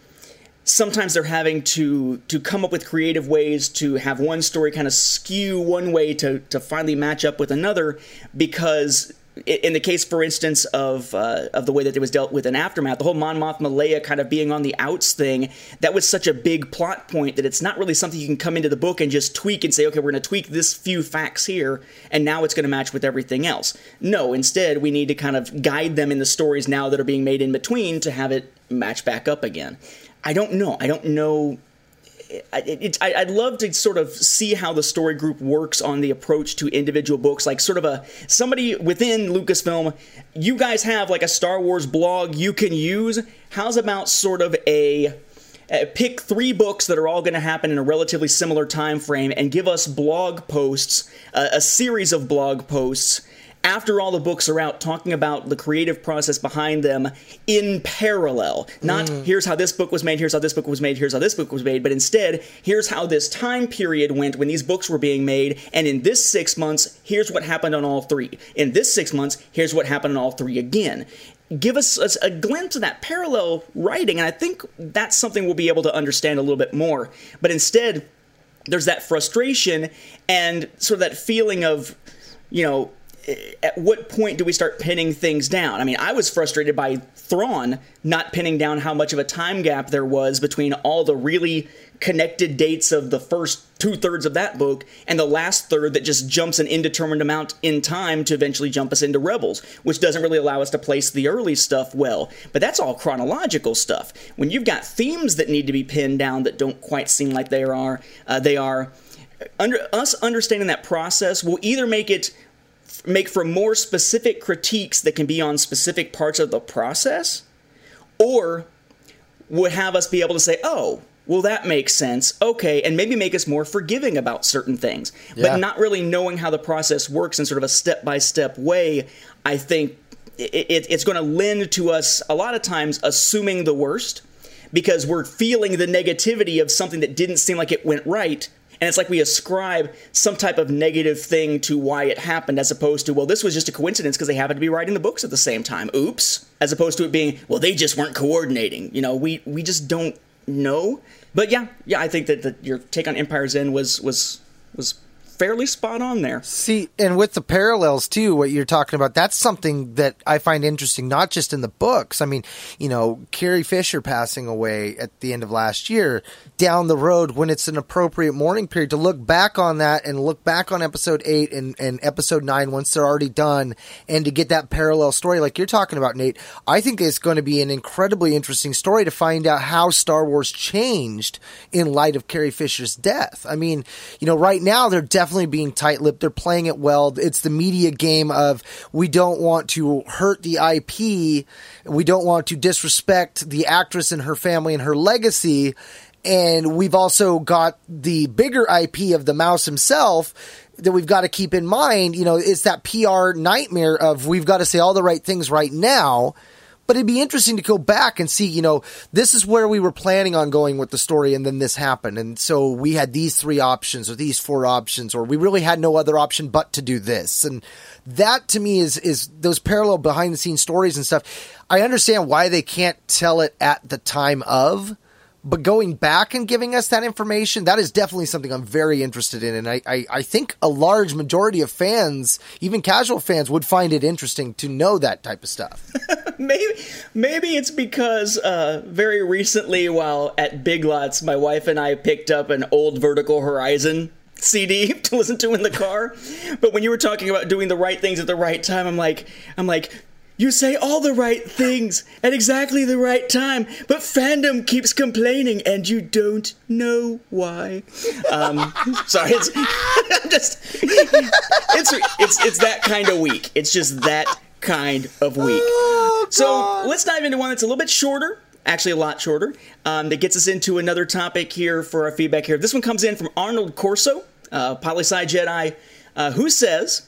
sometimes they're having to to come up with creative ways to have one story kind of skew one way to to finally match up with another because in the case, for instance, of uh, of the way that it was dealt with in Aftermath, the whole Mon Leia kind of being on the outs thing, that was such a big plot point that it's not really something you can come into the book and just tweak and say, okay, we're going to tweak this few facts here, and now it's going to match with everything else. No, instead, we need to kind of guide them in the stories now that are being made in between to have it match back up again. I don't know. I don't know. It, it, I, would love to sort of see how the story group works on the approach to individual books, like sort of a somebody within Lucasfilm. You guys have like a Star Wars blog you can use. How's about sort of a uh, pick three books that are all going to happen in a relatively similar time frame and give us blog posts, uh, a series of blog posts after all the books are out, talking about the creative process behind them in parallel. Not mm. here's how this book was made, here's how this book was made, here's how this book was made, but instead, here's how this time period went when these books were being made, and in this six months, here's what happened on all three. In this six months, here's what happened on all three again give us a, a, glimpse of that parallel writing, and I think that's something we'll be able to understand a little bit more. But instead, there's that frustration and sort of that feeling of, you know, at what point do we start pinning things down? I mean, I was frustrated by Thrawn not pinning down how much of a time gap there was between all the really connected dates of the first two thirds of that book and the last third that just jumps an indeterminate amount in time to eventually jump us into Rebels, which doesn't really allow us to place the early stuff well. But that's all chronological stuff. When you've got themes that need to be pinned down that don't quite seem like they are, uh, they are. Under us understanding that process will either make it make for more specific critiques that can be on specific parts of the process, or would have us be able to say, oh, well, that makes sense. Okay, and maybe make us more forgiving about certain things. Yeah. But not really knowing how the process works in sort of a step by step way, I think it, it, it's going to lend to us a lot of times assuming the worst because we're feeling the negativity of something that didn't seem like it went right and it's like we ascribe some type of negative thing to why it happened, as opposed to, well, this was just a coincidence because they happened to be writing the books at the same time. Oops. As opposed to it being, well, they just weren't coordinating. You know, we we just don't know. But yeah, yeah, I think that, that your take on Empire's End was was was fairly spot on there. See, and with the parallels too, what you're talking about, that's something that I find interesting, not just in the books. I mean, you know, Carrie Fisher passing away at the end of last year, down the road when it's an appropriate mourning period to look back on that and look back on episode eight and, and episode nine once they're already done and to get that parallel story like you're talking about, Nate, I think it's going to be an incredibly interesting story to find out how Star Wars changed in light of Carrie Fisher's death. I mean, you know, right now they're definitely definitely being tight lipped. They're playing it well. It's the media game of we don't want to hurt the IP. We don't want to disrespect the actress and her family and her legacy. And we've also got the bigger IP of the mouse himself that we've got to keep in mind. You know, it's that PR nightmare of we've got to say all the right things right now but it'd be interesting to go back and see, you know, this is where we were planning on going with the story, and then this happened. And so we had these three options or these four options, or we really had no other option but to do this. And that to me is is those parallel behind the scenes stories and stuff. I understand why they can't tell it at the time of, but going back and giving us that information, that is definitely something I'm very interested in. And I, I, I think a large majority of fans, even casual fans, would find it interesting to know that type of stuff. maybe maybe it's because uh, very recently while at Big Lots, my wife and I picked up an old Vertical Horizon CD to listen to in the car. But when you were talking about doing the right things at the right time, I'm like, I'm like, you say all the right things at exactly the right time, but fandom keeps complaining, and you don't know why. Um, sorry, it's just it's it's it's that kind of week. It's just that kind of week. Oh, so let's dive into one that's a little bit shorter. Actually, a lot shorter. Um, that gets us into another topic here for our feedback here. This one comes in from Arnold Corso, uh, Polysci Jedi, uh, who says,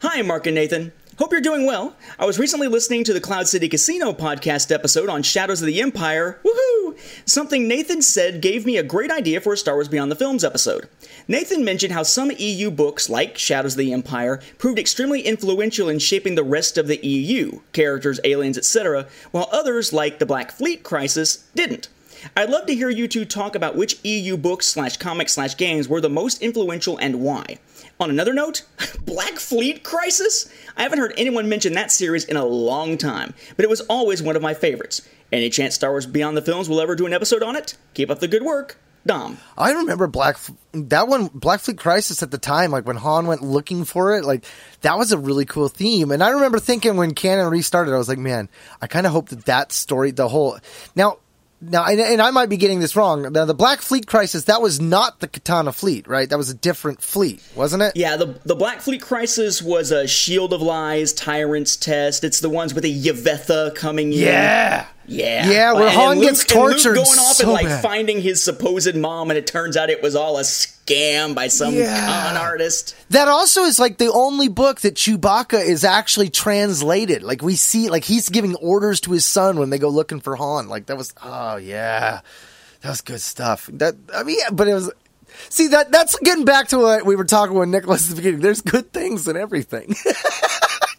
"Hi, Mark and Nathan. Hope you're doing well. I was recently listening to the Cloud City Casino podcast episode on Shadows of the Empire. Woohoo! Something Nathan said gave me a great idea for a Star Wars Beyond the Films episode. Nathan mentioned how some EU books, like Shadows of the Empire, proved extremely influential in shaping the rest of the EU, characters, aliens, etc., while others, like the Black Fleet Crisis, didn't. I'd love to hear you two talk about which EU books slash comics slash games were the most influential and why. On another note, Black Fleet Crisis? I haven't heard anyone mention that series in a long time, but it was always one of my favorites. Any chance Star Wars Beyond the Films will ever do an episode on it? Keep up the good work. Dom. I remember Black that one Black Fleet Crisis at the time, like when Han went looking for it, like that was a really cool theme. And I remember thinking when Canon restarted, I was like, man, I kind of hope that that story, the whole now now, and, and, I might be getting this wrong. Now, the Black Fleet Crisis, that was not the Katana fleet, right? That was a different fleet, wasn't it? Yeah, the, the Black Fleet Crisis was a Shield of Lies, Tyrant's Test. It's the ones with the Yevetha coming in. Yeah. Yeah, yeah, where and, Han Luke, gets tortured, going off so and like bad. finding his supposed mom, and it turns out it was all a scam by some Yeah. con artist. That also is like the only book that Chewbacca is actually translated. Like we see, like he's giving orders to his son when they go looking for Han. Like that was, oh yeah, that was good stuff. That I mean, yeah, but it was. See that that's getting back to what we were talking with Nicholas at the beginning. There's good things in everything.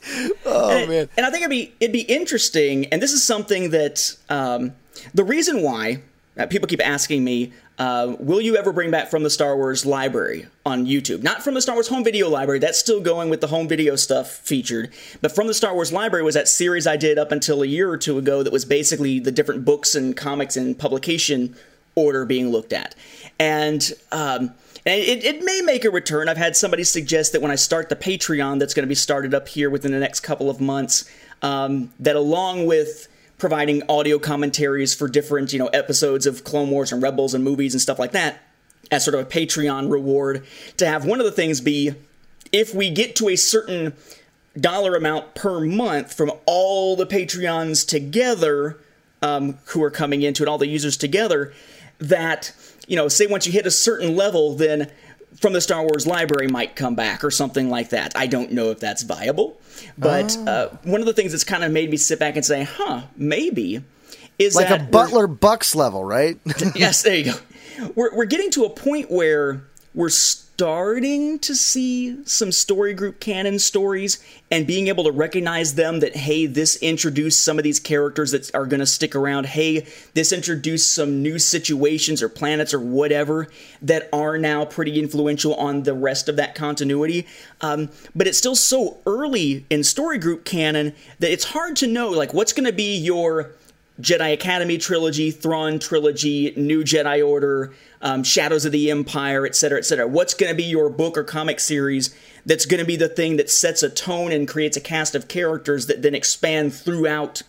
oh and, man, and I think it'd be it'd be interesting, and this is something that um, the reason why uh, people keep asking me, uh, will you ever bring back from the Star Wars library on YouTube? Not from the Star Wars home video library, that's still going with the home video stuff featured, but from the Star Wars library was that series I did up until a year or two ago that was basically the different books and comics and publication order being looked at, and. Um, and it, it may make a return. I've had somebody suggest that when I start the Patreon that's going to be started up here within the next couple of months, um, that along with providing audio commentaries for different, you know, episodes of Clone Wars and Rebels and movies and stuff like that, as sort of a Patreon reward, to have one of the things be if we get to a certain dollar amount per month from all the Patreons together um, who are coming into it, all the users together, that, you know, say once you hit a certain level, then from the Star Wars library might come back or something like that. I don't know if that's viable. But uh, one of the things that's kind of made me sit back and say, huh, maybe, is like a Butler Bucks level, right? yes, there you go. We're, we're getting to a point where we're starting to see some story group canon stories and being able to recognize them that, hey, this introduced some of these characters that are going to stick around. Hey, this introduced some new situations or planets or whatever that are now pretty influential on the rest of that continuity. Um, but it's still so early in story group canon that it's hard to know, like, what's going to be your Jedi Academy trilogy, Thrawn trilogy, New Jedi Order, um, Shadows of the Empire, etc., etc. What's going to be your book or comic series that's going to be the thing that sets a tone and creates a cast of characters that then expand throughout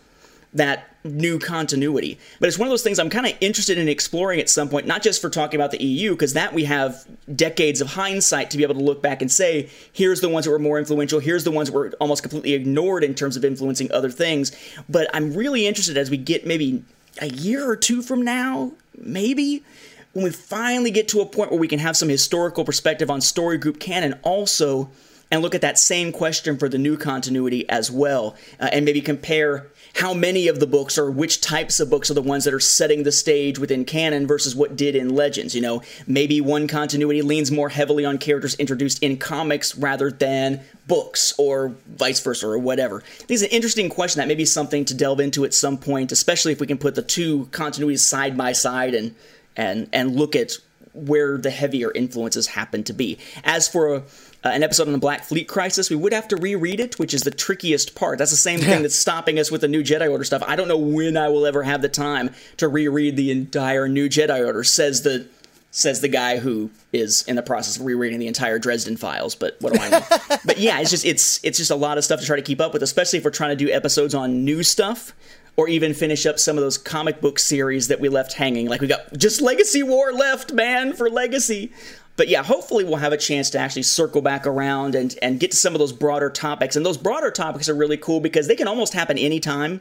that new continuity? But it's one of those things I'm kind of interested in exploring at some point, not just for talking about the EU, because that we have decades of hindsight to be able to look back and say, here's the ones that were more influential, here's the ones that were almost completely ignored in terms of influencing other things. But I'm really interested as we get maybe a year or two from now, maybe, when we finally get to a point where we can have some historical perspective on story group canon, also and look at that same question for the new continuity as well, uh, and maybe compare how many of the books or which types of books are the ones that are setting the stage within canon versus what did in Legends. You know, maybe one continuity leans more heavily on characters introduced in comics rather than books or vice versa or whatever. I think it's an interesting question that may be something to delve into at some point, especially if we can put the two continuities side by side and and and look at where the heavier influences happen to be. As for a, uh, an episode on the Black Fleet Crisis, we would have to reread it, which is the trickiest part. That's the same thing that's stopping us with the New Jedi Order stuff. I don't know when I will ever have the time to reread the entire New Jedi Order. Says the says the guy who is in the process of rereading the entire Dresden Files. But what do I know? but yeah, it's just it's it's just a lot of stuff to try to keep up with, especially if we're trying to do episodes on new stuff or even finish up some of those comic book series that we left hanging. Like we got just Legacy War left, man, for Legacy. But yeah, hopefully we'll have a chance to actually circle back around and, and get to some of those broader topics. And those broader topics are really cool because they can almost happen anytime.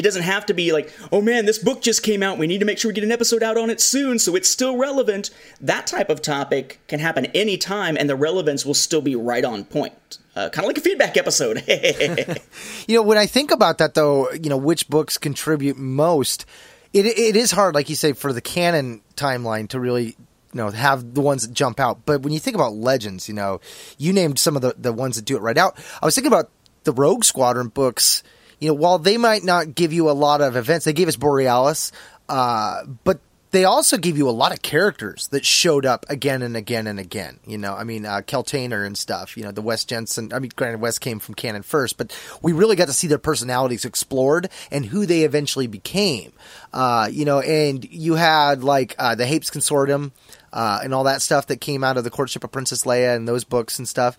It doesn't have to be like, oh man, this book just came out. We need to make sure we get an episode out on it soon so it's still relevant. That type of topic can happen anytime and the relevance will still be right on point uh, kind of like a feedback episode. you know, when I think about that, though, you know, which books contribute most, it it is hard, like you say, for the canon timeline to really you know have the ones that jump out but when you think about legends you know you named some of the, the ones that do it right out i was thinking about the rogue squadron books you know while they might not give you a lot of events they gave us Borleias uh, but they also give you a lot of characters that showed up again and again and again. You know, I mean, uh, Kell Tainer and stuff. You know, the Wes Janson. I mean, granted, Wes came from canon first, but we really got to see their personalities explored and who they eventually became. Uh, you know, and you had like uh, the Hapes Consortium uh, and all that stuff that came out of the courtship of Princess Leia and those books and stuff.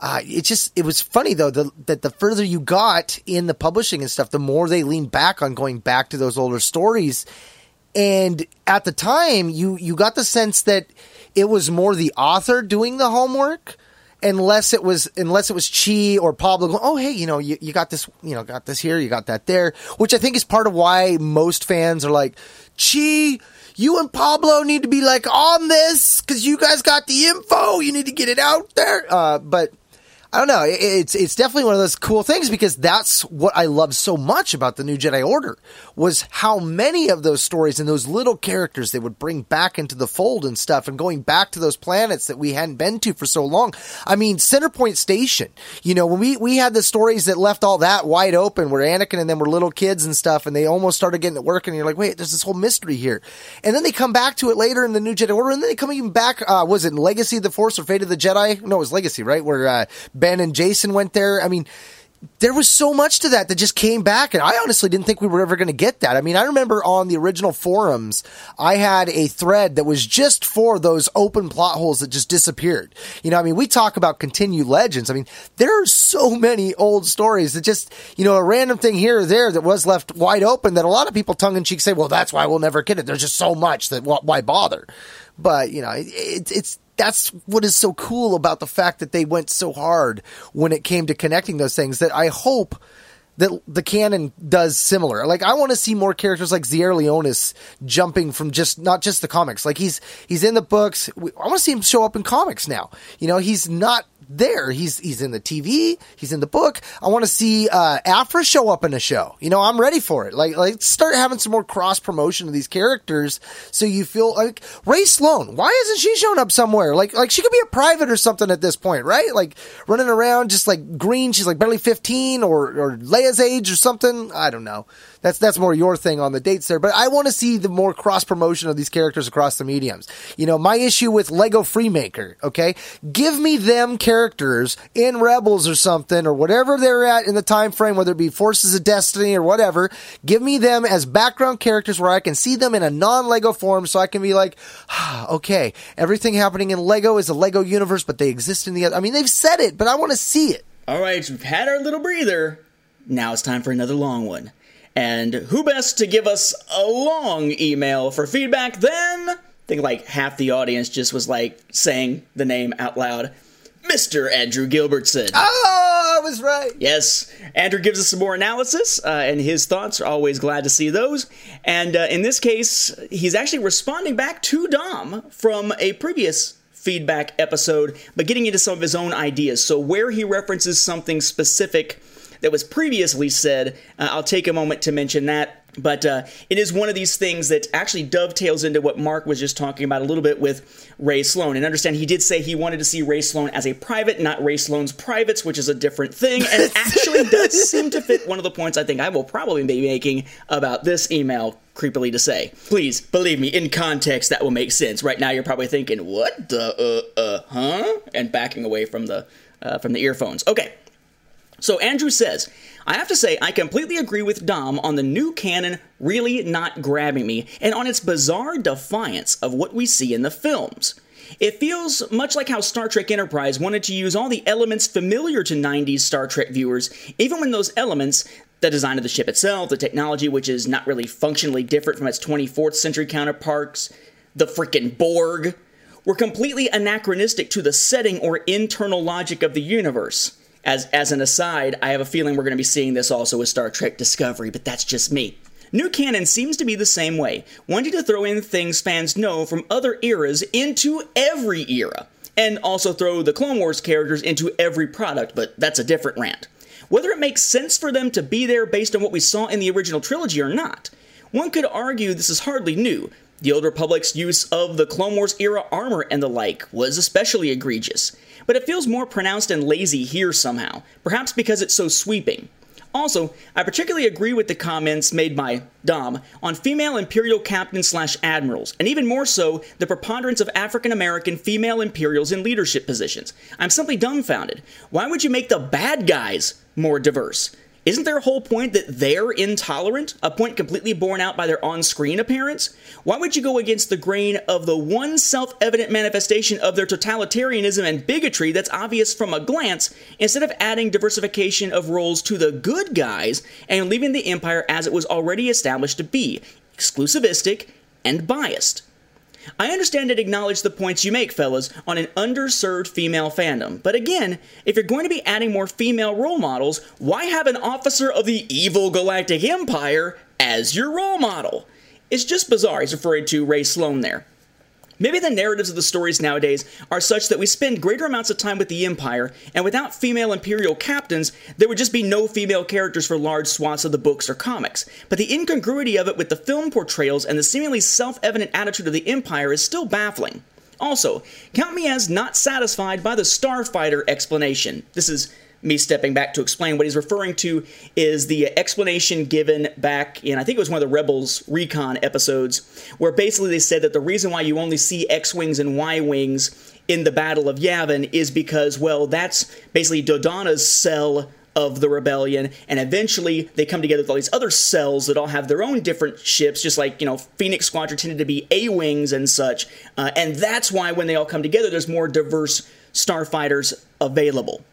Uh, it just it was funny though the, that the further you got in the publishing and stuff, the more they leaned back on going back to those older stories and at the time, you, you got the sense that it was more the author doing the homework unless it was unless it was Chee or Pablo going, oh hey, you know, you, you got this, you know, got this here, you got that there, which I think is part of why most fans are like, Chee, you and Pablo need to be like on this because you guys got the info, you need to get it out there. Uh, but I don't know. It's it's definitely one of those cool things because that's what I love so much about the New Jedi Order was how many of those stories and those little characters they would bring back into the fold and stuff, and going back to those planets that we hadn't been to for so long. I mean, Centerpoint Station. You know, when we we had the stories that left all that wide open, where Anakin and them were little kids and stuff, and they almost started getting it working. And you're like, wait, there's this whole mystery here, and then they come back to it later in the New Jedi Order, and then they come even back. Uh, was it Legacy of the Force or Fate of the Jedi? No, it was Legacy, right? Where uh, Ben and Jacen went there. I mean, there was so much to that that just came back and I honestly didn't think we were ever going to get that. I mean, I remember on the original forums, I had a thread that was just for those open plot holes that just disappeared. You know, I mean, we talk about continued legends. I mean, there are so many old stories that just, you know, a random thing here or there that was left wide open that a lot of people tongue in cheek say, well, that's why we'll never get it. There's just so much that why bother? But, you know, it, it's, that's what is so cool about the fact that they went so hard when it came to connecting those things that I hope that the canon does similar. Like I want to see more characters like Zare Leonis jumping from just not just the comics. Like he's he's in the books. I want to see him show up in comics now. You know, he's not there. He's he's in the TV. He's in the book. I want to see uh, Aphra show up in a show. You know, I'm ready for it. Like like start having some more cross promotion of these characters, so you feel like Rae Sloane. Why isn't she showing up somewhere? Like like she could be a private or something at this point, right? Like running around just like green. She's like barely 15 or or Leia's age or something. I don't know that's that's more your thing on the dates there. But I want to see the more cross promotion of these characters across the mediums. You know, my issue with Lego Freemaker. Okay, give me them characters in Rebels or something or whatever they're at in the time frame, whether it be Forces of Destiny or whatever. Give me them as background characters where I can see them in a non Lego form, so I can be like, ah, okay, everything happening in Lego is a Lego universe, but they exist in the other. I mean, they've said it, but I want to see it. All right, we've had our little breather. Now it's time for another long one. And who best to give us a long email for feedback than? I think like half the audience just was like saying the name out loud. Mr. Andrew Gilbertson. Oh, I was right. Yes. Andrew gives us some more analysis, uh, and his thoughts are always glad to see those. And uh, in this case, he's actually responding back to Dom from a previous feedback episode, but getting into some of his own ideas. So, where he references something specific that was previously said, uh, I'll take a moment to mention that. But uh, it is one of these things that actually dovetails into what Mark was just talking about a little bit with Rae Sloane. And understand he did say he wanted to see Rae Sloane as a private, not Rae Sloane's privates, which is a different thing. And it actually does seem to fit one of the points I think I will probably be making about this email creepily to say. Please believe me, in context, that will make sense. Right now, you're probably thinking, "What the uh uh huh?" and backing away from the uh, from the earphones. Okay. So Andrew says, I have to say, I completely agree with Dom on the new canon really not grabbing me and on its bizarre defiance of what we see in the films. It feels much like how Star Trek Enterprise wanted to use all the elements familiar to 90s Star Trek viewers, even when those elements, the design of the ship itself, the technology which is not really functionally different from its 24th century counterparts, the frickin' Borg, were completely anachronistic to the setting or internal logic of the universe. As, as an aside, I have a feeling we're going to be seeing this also with Star Trek Discovery, but that's just me. New canon seems to be the same way, wanting to throw in things fans know from other eras into every era, and also throw the Clone Wars characters into every product, but that's a different rant. Whether it makes sense for them to be there based on what we saw in the original trilogy or not, one could argue this is hardly new. The Old Republic's use of the Clone Wars era armor and the like was especially egregious but it feels more pronounced and lazy here somehow, perhaps because it's so sweeping. Also, I particularly agree with the comments made by Dom on female Imperial captains slash admirals, and even more so, the preponderance of African American female Imperials in leadership positions. I'm simply dumbfounded. Why would you make the bad guys more diverse? Isn't their whole point that they're intolerant? A point completely borne out by their on screen appearance? Why would you go against the grain of the one self evident manifestation of their totalitarianism and bigotry that's obvious from a glance, instead of adding diversification of roles to the good guys and leaving the Empire as it was already established to be exclusivistic and biased? I understand and acknowledge the points you make, fellas, on an underserved female fandom. But again, if you're going to be adding more female role models, why have an officer of the evil galactic empire as your role model? It's just bizarre. He's referring to Rae Sloane there. Maybe the narratives of the stories nowadays are such that we spend greater amounts of time with the Empire, and without female Imperial captains, there would just be no female characters for large swaths of the books or comics. But the incongruity of it with the film portrayals and the seemingly self evident attitude of the Empire is still baffling. Also, count me as not satisfied by the Starfighter explanation. This is me stepping back to explain what he's referring to is the explanation given back in I think it was one of the Rebels recon episodes where basically they said that the reason why you only see X-wings and Y-wings in the Battle of Yavin is because well that's basically Dodonna's cell of the rebellion, and eventually they come together with all these other cells that all have their own different ships, just like, you know, Phoenix Squadron tended to be A Wings and such. Uh, and that's why when they all come together, there's more diverse starfighters available.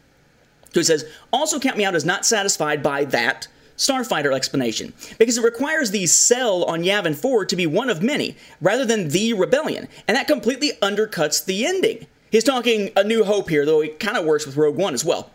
So he says, also count me out as not satisfied by that Starfighter explanation, because it requires the cell on Yavin 4 to be one of many, rather than the rebellion, and that completely undercuts the ending. He's talking A New Hope here, though it kind of works with Rogue One as well.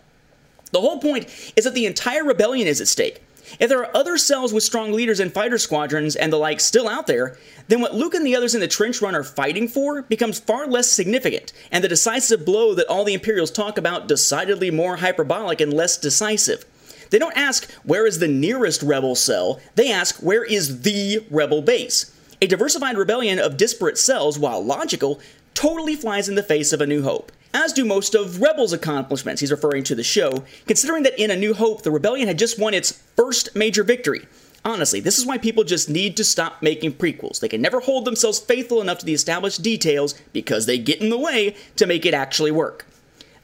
The whole point is that the entire rebellion is at stake. If there are other cells with strong leaders and fighter squadrons and the like still out there, then what Luke and the others in the trench run are fighting for becomes far less significant, and the decisive blow that all the Imperials talk about decidedly more hyperbolic and less decisive. They don't ask, where is the nearest rebel cell? They ask, where is the rebel base? A diversified rebellion of disparate cells, while logical, totally flies in the face of A New Hope as do most of Rebel's accomplishments. He's referring to the show, considering that in A New Hope, the rebellion had just won its first major victory. Honestly, this is why people just need to stop making prequels. They can never hold themselves faithful enough to the established details because they get in the way to make it actually work.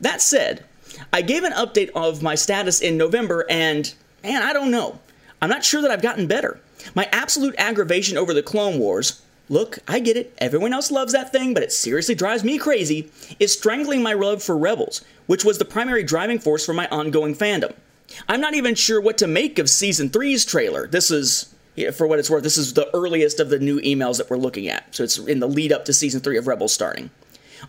That said, I gave an update of my status in November, and man, I don't know. I'm not sure that I've gotten better. My absolute aggravation over the Clone Wars, look, I get it, everyone else loves that thing, but it seriously drives me crazy, is strangling my love for Rebels, which was the primary driving force for my ongoing fandom. I'm not even sure what to make of Season 3's trailer. This is, for what it's worth, this is the earliest of the new emails that we're looking at, so it's in the lead up to Season 3 of Rebels starting.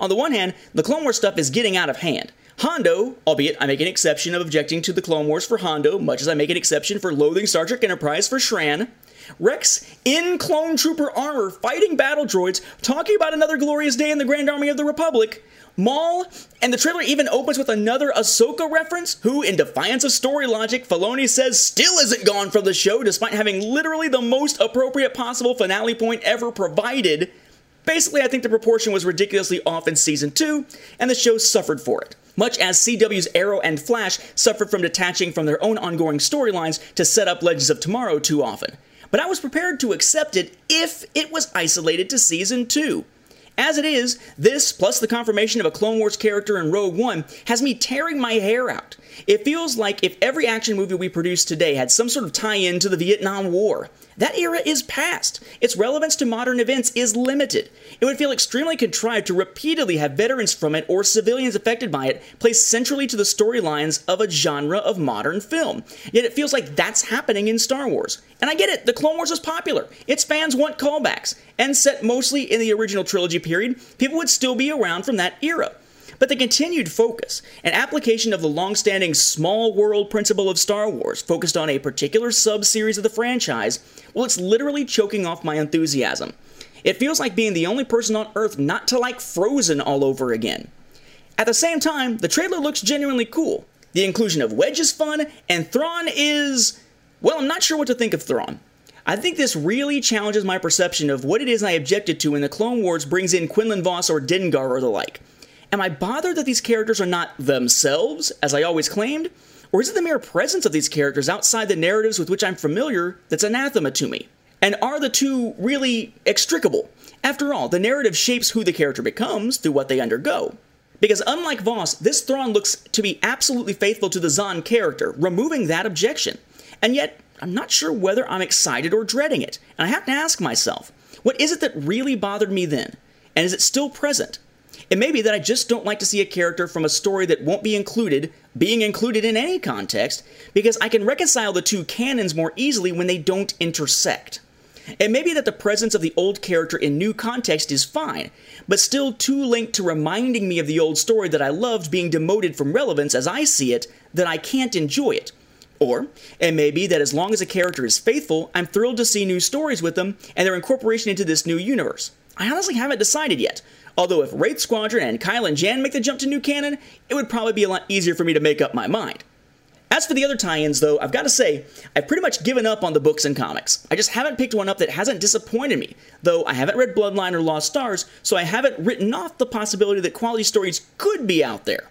On the one hand, the Clone Wars stuff is getting out of hand. Hondo, albeit I make an exception of objecting to the Clone Wars for Hondo, much as I make an exception for loathing Star Trek Enterprise for Shran, Rex in clone trooper armor fighting battle droids, talking about another glorious day in the Grand Army of the Republic. Maul, and the trailer even opens with another Ahsoka reference, who, in defiance of story logic, Filoni says still isn't gone from the show despite having literally the most appropriate possible finale point ever provided. Basically, I think the proportion was ridiculously off in season 2, and the show suffered for it. Much as CW's Arrow and Flash suffered from detaching from their own ongoing storylines to set up Legends of Tomorrow too often. But I was prepared to accept it if it was isolated to season 2. As it is, this, plus the confirmation of a Clone Wars character in Rogue One, has me tearing my hair out. It feels like if every action movie we produce today had some sort of tie in to the Vietnam War. That era is past. Its relevance to modern events is limited. It would feel extremely contrived to repeatedly have veterans from it or civilians affected by it placed centrally to the storylines of a genre of modern film. Yet it feels like that's happening in Star Wars. And I get it, the Clone Wars is popular. Its fans want callbacks. And set mostly in the original trilogy period, people would still be around from that era. But the continued focus and application of the long-standing small world principle of Star Wars, focused on a particular sub-series of the franchise, well, it's literally choking off my enthusiasm. It feels like being the only person on Earth not to like Frozen all over again. At the same time, the trailer looks genuinely cool. The inclusion of Wedge is fun, and Thrawn is. Well, I'm not sure what to think of Thrawn. I think this really challenges my perception of what it is I objected to when the Clone Wars brings in Quinlan Vos or Dengar or the like. Am I bothered that these characters are not themselves, as I always claimed? Or is it the mere presence of these characters outside the narratives with which I'm familiar that's anathema to me? And are the two really extricable? After all, the narrative shapes who the character becomes through what they undergo. Because unlike Vos, this Thrawn looks to be absolutely faithful to the Zahn character, removing that objection. And yet, I'm not sure whether I'm excited or dreading it. And I have to ask myself, what is it that really bothered me then? And is it still present? It may be that I just don't like to see a character from a story that won't be included being included in any context because I can reconcile the two canons more easily when they don't intersect. It may be that the presence of the old character in new context is fine, but still too linked to reminding me of the old story that I loved being demoted from relevance as I see it that I can't enjoy it. Or it may be that as long as a character is faithful, I'm thrilled to see new stories with them and their incorporation into this new universe. I honestly haven't decided yet, Although if Wraith Squadron and Kyle and Jan make the jump to new canon, it would probably be a lot easier for me to make up my mind. As for the other tie-ins, though, I've got to say, I've pretty much given up on the books and comics. I just haven't picked one up that hasn't disappointed me, though I haven't read Bloodline or Lost Stars, so I haven't written off the possibility that quality stories could be out there.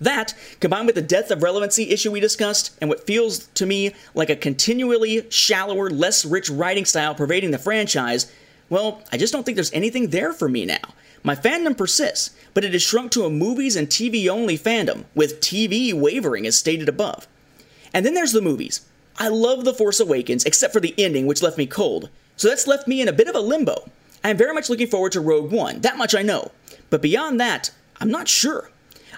That, combined with the depth of relevancy issue we discussed, and what feels to me like a continually shallower, less rich writing style pervading the franchise, well, I just don't think there's anything there for me now. My fandom persists, but it has shrunk to a movies and TV only fandom, with TV wavering as stated above. And then there's the movies. I love The Force Awakens, except for the ending, which left me cold. So that's left me in a bit of a limbo. I am very much looking forward to Rogue One, that much I know. But beyond that, I'm not sure.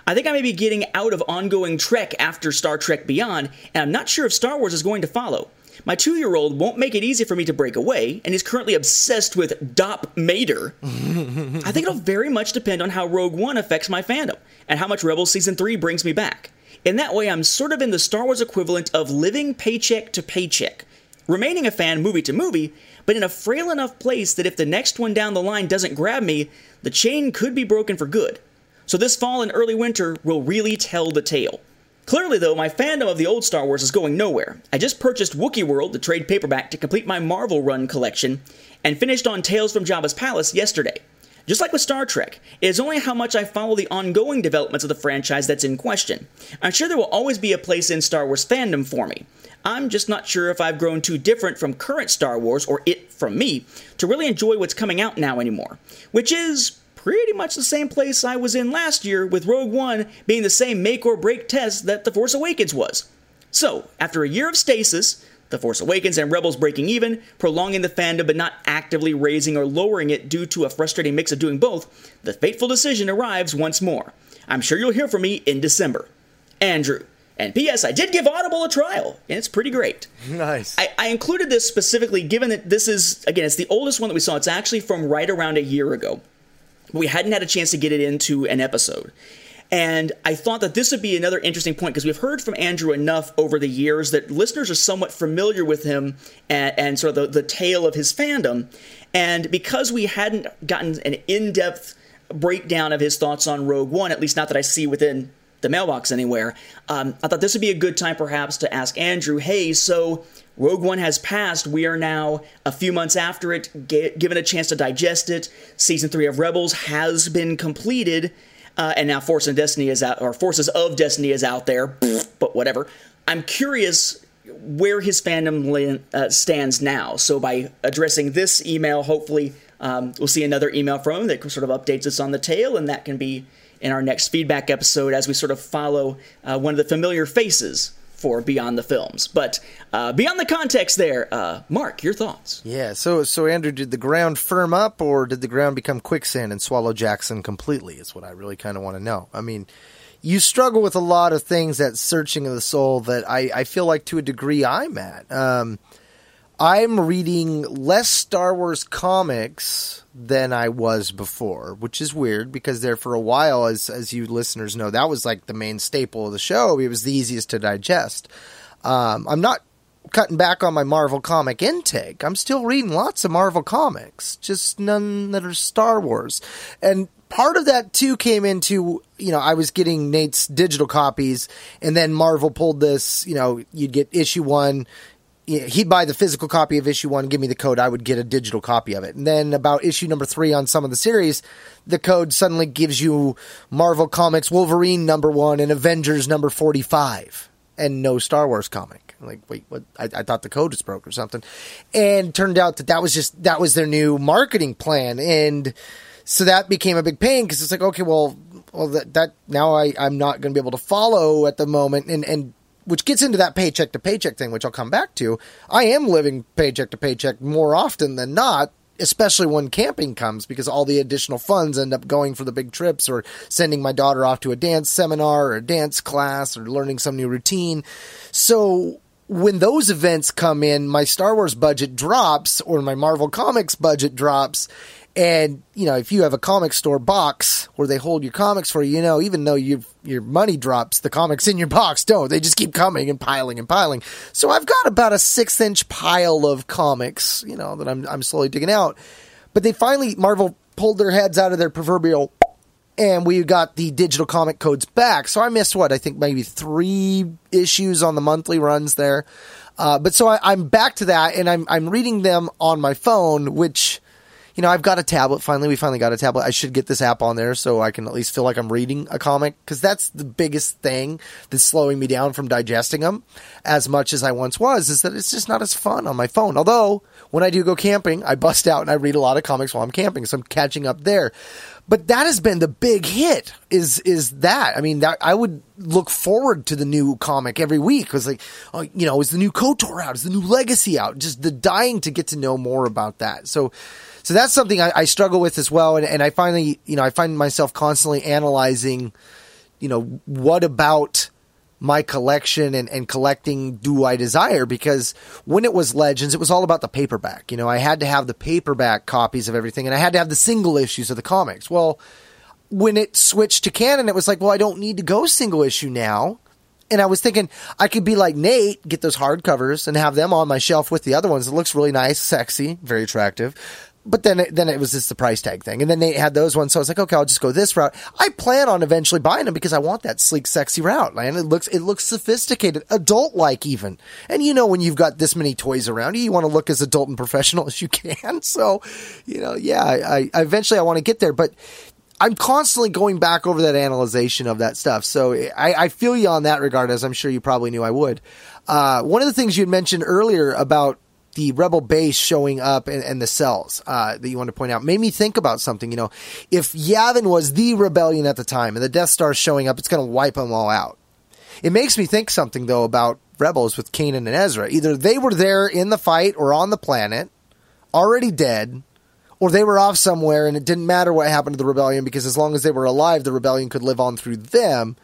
I think I may be getting out of ongoing Trek after Star Trek Beyond, and I'm not sure if Star Wars is going to follow. My two year old won't make it easy for me to break away, and is currently obsessed with Tow Mater. I think it'll very much depend on how Rogue One affects my fandom, and how much Rebels Season 3 brings me back. In that way, I'm sort of in the Star Wars equivalent of living paycheck to paycheck, remaining a fan movie to movie, but in a frail enough place that if the next one down the line doesn't grab me, the chain could be broken for good. So this fall and early winter will really tell the tale. Clearly, though, my fandom of the old Star Wars is going nowhere. I just purchased Wookiee World, the trade paperback, to complete my Marvel Run collection, and finished on Tales from Jabba's Palace yesterday. Just like with Star Trek, it is only how much I follow the ongoing developments of the franchise that's in question. I'm sure there will always be a place in Star Wars fandom for me. I'm just not sure if I've grown too different from current Star Wars, or it from me, to really enjoy what's coming out now anymore. Which is pretty much the same place I was in last year, with Rogue One being the same make or break test that The Force Awakens was. So, after a year of stasis, The Force Awakens and Rebels breaking even, prolonging the fandom but not actively raising or lowering it due to a frustrating mix of doing both, the fateful decision arrives once more. I'm sure you'll hear from me in December. Andrew. And P.S. I did give Audible a trial, and it's pretty great. Nice. I, I, included this specifically given that this is, again, it's the oldest one that we saw. It's actually from right around a year ago we hadn't had a chance to get it into an episode. And I thought that this would be another interesting point because we've heard from Andrew enough over the years that listeners are somewhat familiar with him and, and sort of the, the tale of his fandom. And because we hadn't gotten an in depth breakdown of his thoughts on Rogue One, at least not that I see within the mailbox anywhere, um, I thought this would be a good time perhaps to ask Andrew, hey, so Rogue One has passed. We are now a few months after it, given a chance to digest it. Season three of Rebels has been completed uh, and now Force of Destiny is out, or Forces of Destiny is out there, but whatever. I'm curious where his fandom uh, stands now. So by addressing this email, hopefully um, we'll see another email from him that sort of updates us on the tale, and that can be in our next feedback episode as we sort of follow uh, one of the familiar faces for Beyond the Films. But uh, beyond the context there, uh, Mark, your thoughts? Yeah, so so Andrew, did the ground firm up or did the ground become quicksand and swallow Jackson completely? Is what I really kind of want to know. I mean, you struggle with a lot of things that searching of the soul that I, I feel like to a degree I'm at. Um, I'm reading less Star Wars comics than I was before, which is weird because there for a while, as as you listeners know, that was like the main staple of the show. It was the easiest to digest. Um, I'm not cutting back on my Marvel comic intake. I'm still reading lots of Marvel comics, just none that are Star Wars. And part of that too came into, you know, I was getting Nate's digital copies and then Marvel pulled this, you know, you'd get issue 1, he'd buy the physical copy of issue one, give me the code, I would get a digital copy of it. And then about issue number three on some of the series, the code suddenly gives you Marvel Comics Wolverine number one and Avengers number 45 and no Star Wars comic. like, wait, what? I, I, thought the code was broke or something. And turned out that that was just, that was their new marketing plan. And so that became a big pain because it's like, okay, well, well, that, that now I, I'm not going to be able to follow at the moment. And, and which gets into that paycheck to paycheck thing, which I'll come back to. I am living paycheck to paycheck more often than not, especially when camping comes, because all the additional funds end up going for the big trips or sending my daughter off to a dance seminar or a dance class or learning some new routine. So when those events come in, my Star Wars budget drops or my Marvel Comics budget drops and you know, if you have a comic store box where they hold your comics for you, you know, even though you your money drops, the comics in your box don't. They just keep coming and piling and piling. So I've got about a six inch pile of comics, you know, that I'm I'm slowly digging out. But they finally Marvel pulled their heads out of their proverbial and we got the digital comic codes back. So I missed what I think maybe three issues on the monthly runs there. Uh, but so I, am back to that, and I'm I'm reading them on my phone, which you know, I've got a tablet. Finally, we finally got a tablet. I should get this app on there so I can at least feel like I'm reading a comic because that's the biggest thing that's slowing me down from digesting them as much as I once was. Is that it's just not as fun on my phone. Although when I do go camping, I bust out and I read a lot of comics while I'm camping, so I'm catching up there. But that has been the big hit. Is is that? I mean, that I would look forward to the new comic every week because, like, oh, you know, is the new Kotor out? Is the new Legacy out? Just the dying to get to know more about that. So so that's something I, I struggle with as well. And, and I finally, you know, I find myself constantly analyzing, you know, what about my collection and, and collecting do I desire? Because when it was Legends, it was all about the paperback. You know, I had to have the paperback copies of everything and I had to have the single issues of the comics. Well, when it switched to canon, it was like, well, I don't need to go single issue now. And I was thinking I could be like Nate, get those hardcovers and have them on my shelf with the other ones. It looks really nice, sexy, very attractive but then it, then it was just the price tag thing, and then they had those ones. So I was like, okay, I'll just go this route. I plan on eventually buying them because I want that sleek, sexy route, man. It looks it looks sophisticated, adult like even. And you know, when you've got this many toys around you, you want to look as adult and professional as you can. So, you know, yeah, I, I eventually I want to get there, but I'm constantly going back over that analyzation of that stuff. So I, I, feel you on that regard, as I'm sure you probably knew I would. Uh, one of the things you mentioned earlier about the rebel base showing up and, and the cells uh, that you want to point out made me think about something. You know, if Yavin was the rebellion at the time and the Death Star showing up, it's going to wipe them all out. It makes me think something though about rebels with Kanan and Ezra. Either they were there in the fight or on the planet, already dead, or they were off somewhere and it didn't matter what happened to the rebellion because as long as they were alive, the rebellion could live on through them.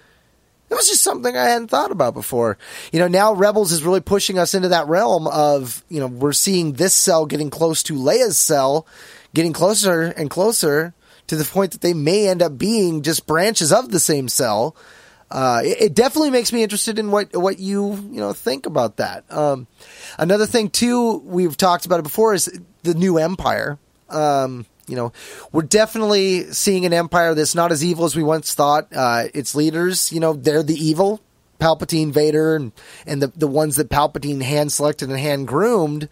It was just something I hadn't thought about before. You know, now Rebels is really pushing us into that realm of, you know, we're seeing this cell getting close to Leia's cell, getting closer and closer to the point that they may end up being just branches of the same cell. Uh, it, it, definitely makes me interested in what what you you know think about that. Um, another thing too, we've talked about it before, is the new empire. Um, you know, we're definitely seeing an empire that's not as evil as we once thought. Uh, its leaders, you know, they're the evil. Palpatine, Vader, and and the the ones that Palpatine hand selected and hand groomed.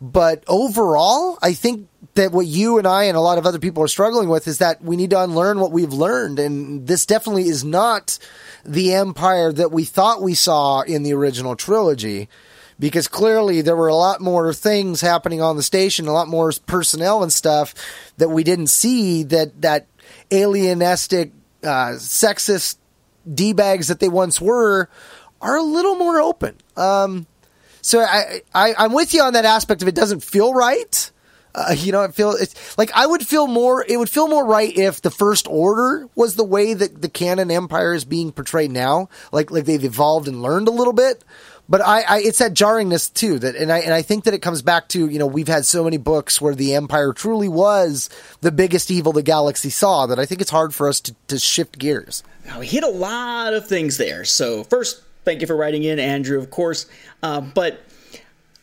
But overall, I think that what you and I and a lot of other people are struggling with is that we need to unlearn what we've learned, and this definitely is not the empire that we thought we saw in the original trilogy because clearly there were a lot more things happening on the station, a lot more personnel and stuff that we didn't see that that alienistic, uh, sexist d bags that they once were are a little more open. Um, so I, I I'm with you on that aspect of it doesn't feel right. Uh, you know, it feel it's like I would feel more. It would feel more right if the First Order was the way that the canon Empire is being portrayed now. Like like they've evolved and learned a little bit but I, I, it's that jarringness too that and I and I think that it comes back to you know we've had so many books where the empire truly was the biggest evil the galaxy saw that I think it's hard for us to, to shift gears. Now, we hit a lot of things there. So first, thank you for writing in, Andrew, of course. Uh, but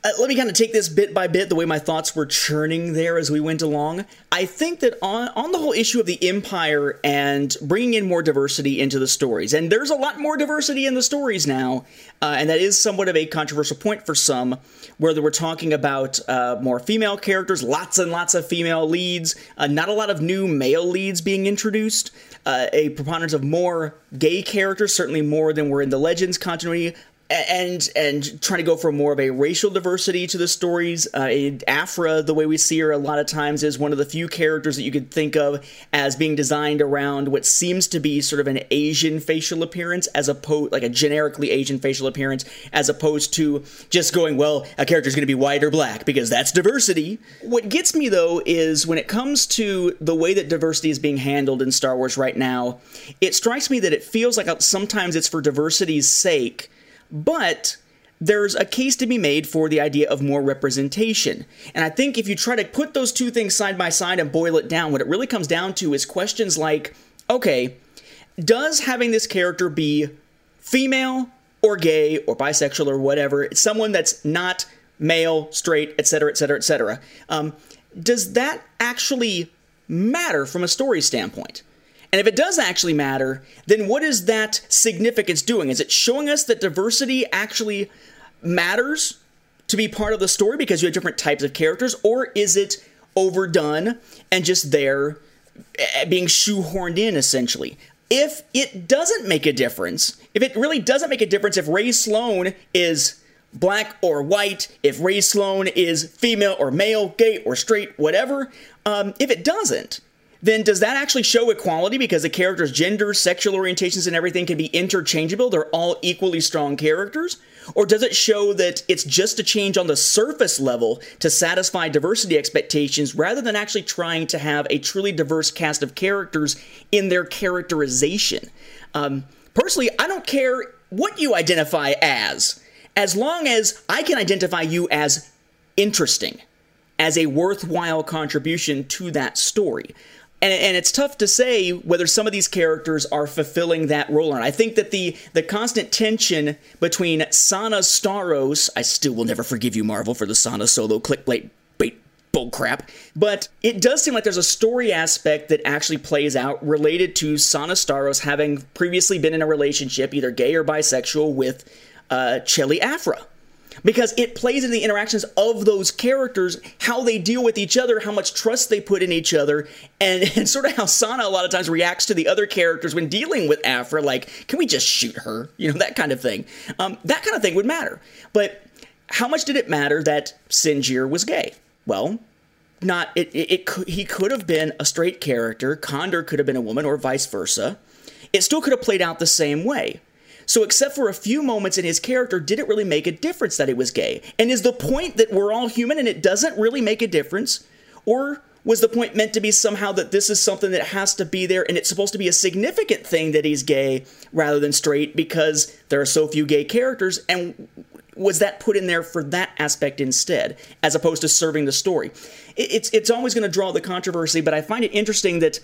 uh, let me kind of take this bit by bit, the way my thoughts were churning there as we went along. I think that on, on the whole issue of the Empire and bringing in more diversity into the stories, and there's a lot more diversity in the stories now, uh, and that is somewhat of a controversial point for some, where we're talking about uh, more female characters, lots and lots of female leads, uh, not a lot of new male leads being introduced. Uh, a preponderance of more gay characters, certainly more than were in the Legends continuity, and and trying to go for more of a racial diversity to the stories. Uh, Aphra, the way we see her a lot of times, is one of the few characters that you could think of as being designed around what seems to be sort of an Asian facial appearance, as opposed like a generically Asian facial appearance, as opposed to just going, well, a character is going to be white or black because that's diversity. What gets me though is when it comes to the way that diversity is being handled in Star Wars right now, it strikes me that it feels like sometimes it's for diversity's sake but there's a case to be made for the idea of more representation. And I think if you try to put those two things side by side and boil it down, what it really comes down to is questions like okay, does having this character be female or gay or bisexual or whatever, someone that's not male, straight, etc., etc., etc., does that actually matter from a story standpoint? And if it does actually matter, then what is that significance doing? Is it showing us that diversity actually matters to be part of the story because you have different types of characters, or is it overdone and just there eh, being shoehorned in essentially? If it doesn't make a difference, if it really doesn't make a difference if Rae Sloane is black or white, if Rae Sloane is female or male, gay or straight, whatever, um, if it doesn't, then does that actually show equality because the characters' gender, sexual orientations, and everything can be interchangeable? They're all equally strong characters? Or does it show that it's just a change on the surface level to satisfy diversity expectations rather than actually trying to have a truly diverse cast of characters in their characterization? Um, personally, I don't care what you identify as, as long as I can identify you as interesting, as a worthwhile contribution to that story and, and it's tough to say whether some of these characters are fulfilling that role. And I think that the the constant tension between Sana Starros, I still will never forgive you, Marvel, for the Sana solo clickbait bait bullcrap. But it does seem like there's a story aspect that actually plays out related to Sana Starros having previously been in a relationship, either gay or bisexual, with uh, Chelli Aphra because it plays into the interactions of those characters, how they deal with each other, how much trust they put in each other, and, and sort of how Sana a lot of times reacts to the other characters when dealing with Aphra, like, can we just shoot her? You know, that kind of thing. Um, that kind of thing would matter. But how much did it matter that Sinjir was gay? Well, not it, it, it could, he could have been a straight character, Conder could have been a woman, or vice versa. It still could have played out the same way. So, except for a few moments in his character, did it really make a difference that he was gay? And is the point that we're all human and it doesn't really make a difference? Or was the point meant to be somehow that this is something that has to be there and it's supposed to be a significant thing that he's gay rather than straight because there are so few gay characters? And was that put in there for that aspect instead, as opposed to serving the story? It's, it's always going to draw the controversy, but I find it interesting that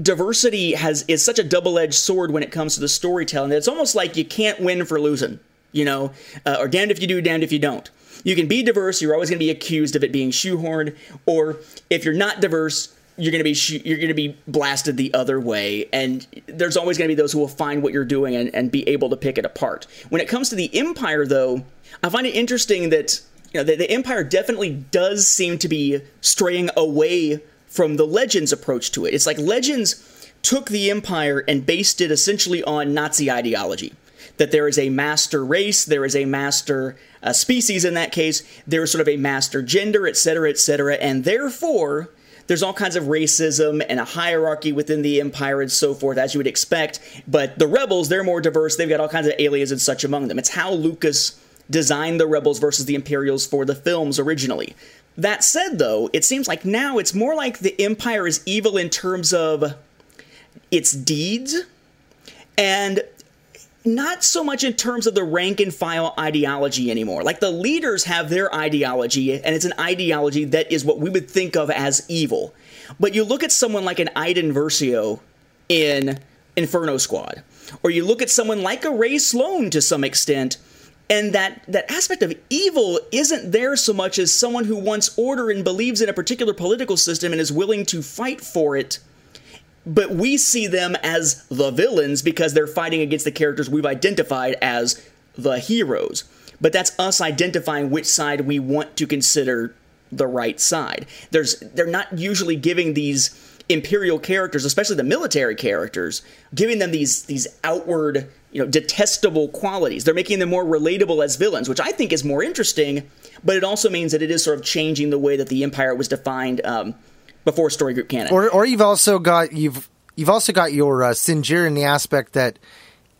diversity has is such a double-edged sword when it comes to the storytelling that it's almost like you can't win for losing, you know, uh, or damned if you do, damned if you don't. You can be diverse, you're always going to be accused of it being shoehorned, or if you're not diverse, you're going to be you're going to be blasted the other way and there's always going to be those who will find what you're doing and, and be able to pick it apart when it comes to the empire though i find it interesting that you know the, the empire definitely does seem to be straying away from the legends approach to it it's like legends took the empire and based it essentially on nazi ideology that there is a master race, there is a master uh, species in that case, there is sort of a master gender, etc., etc., and therefore there's all kinds of racism and a hierarchy within the empire and so forth, as you would expect. But the rebels, they're more diverse. They've got all kinds of aliens and such among them. It's how Lucas designed the rebels versus the Imperials for the films originally. That said, though, it seems like now it's more like the empire is evil in terms of its deeds and not so much in terms of the rank and file ideology anymore. Like the leaders have their ideology, and it's an ideology that is what we would think of as evil. But you look at someone like an Iden Versio in Inferno Squad, or you look at someone like a Rae Sloane to some extent, and that, that aspect of evil isn't there so much as someone who wants order and believes in a particular political system and is willing to fight for it but we see them as the villains because they're fighting against the characters we've identified as the heroes. But that's us identifying which side we want to consider the right side. There's they're not usually giving these imperial characters, especially the military characters, giving them these these outward, you know, detestable qualities. They're making them more relatable as villains, which I think is more interesting. But it also means that it is sort of changing the way that the empire was defined um, before story group canon. Or, or you've also got you've you've also got your uh, Sinjir in the aspect that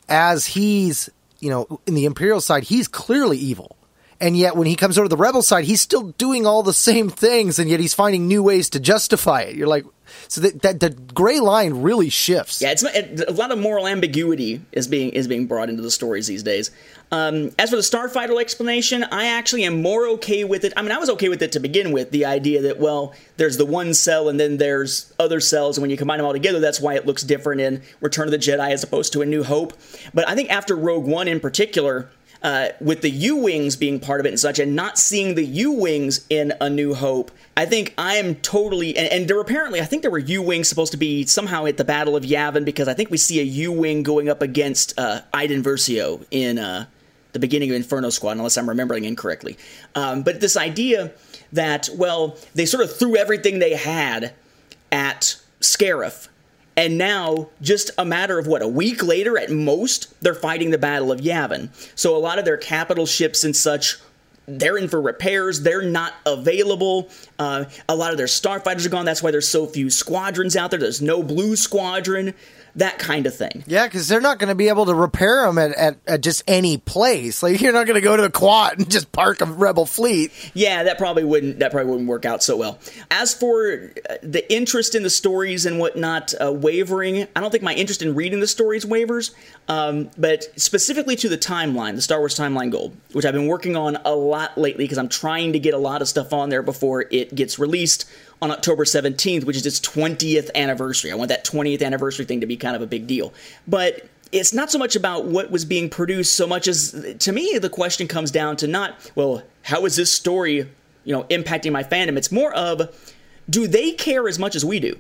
as he's you know in the Imperial side, he's clearly evil. And yet, when he comes over to the rebel side, he's still doing all the same things, and yet he's finding new ways to justify it. You're like, so that, that the gray line really shifts. Yeah, it's a lot of moral ambiguity is being is being brought into the stories these days. Um, as for the Starfighter explanation, I actually am more okay with it. I mean, I was okay with it to begin with. The idea that well, there's the one cell and then there's other cells, and when you combine them all together, that's why it looks different in Return of the Jedi as opposed to A New Hope. But I think after Rogue One in particular uh, with the U Wings being part of it and such, and not seeing the U Wings in A New Hope, I think I am totally. And, and there apparently, I think there were U Wings supposed to be somehow at the Battle of Yavin because I think we see a U Wing going up against uh, Iden Versio in uh, the beginning of Inferno Squad, unless I'm remembering incorrectly. Um, but this idea that, well, they sort of threw everything they had at Scarif and now, just a matter of what, a week later at most, they're fighting the Battle of Yavin. So a lot of their capital ships and such, they're in for repairs. They're not available. Uh, a lot of their starfighters are gone. That's why there's so few squadrons out there. There's no blue squadron that kind of thing. Yeah, because they're not going to be able to repair them at, at, at, just any place. Like you're not going to go to a quad and just park a rebel fleet. Yeah, that probably wouldn't that probably wouldn't work out so well. As for uh, the interest in the stories and whatnot uh, wavering, I don't think my interest in reading the stories wavers. Um, but specifically to the timeline, the Star Wars Timeline Gold, which I've been working on a lot lately because I'm trying to get a lot of stuff on there before it gets released on October 17th, which is its 20th anniversary. I want that 20th anniversary thing to be kind of a big deal. But it's not so much about what was being produced so much as to me the question comes down to not well how is this story you know impacting my fandom it's more of do they care as much as we do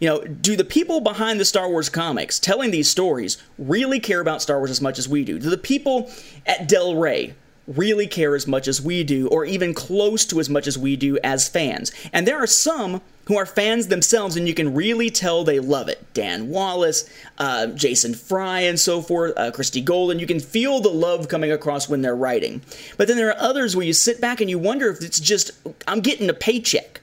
you know do the people behind the star wars comics telling these stories really care about star wars as much as we do do the people at del rey really care as much as we do, or even close to as much as we do as fans. And there are some who are fans themselves, and you can really tell they love it. Dan Wallace, uh, Jason Fry, and so forth, uh, Christie Golden. You can feel the love coming across when they're writing. But then there are others where you sit back and you wonder if it's just, I'm getting a paycheck.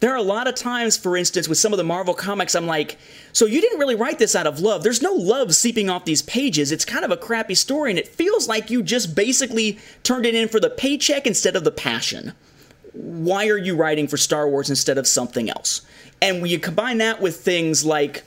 There are a lot of times, for instance, with some of the Marvel comics, I'm like, so you didn't really write this out of love. There's no love seeping off these pages. It's kind of a crappy story, and it feels like you just basically turned it in for the paycheck instead of the passion. Why are you writing for Star Wars instead of something else? And when you combine that with things like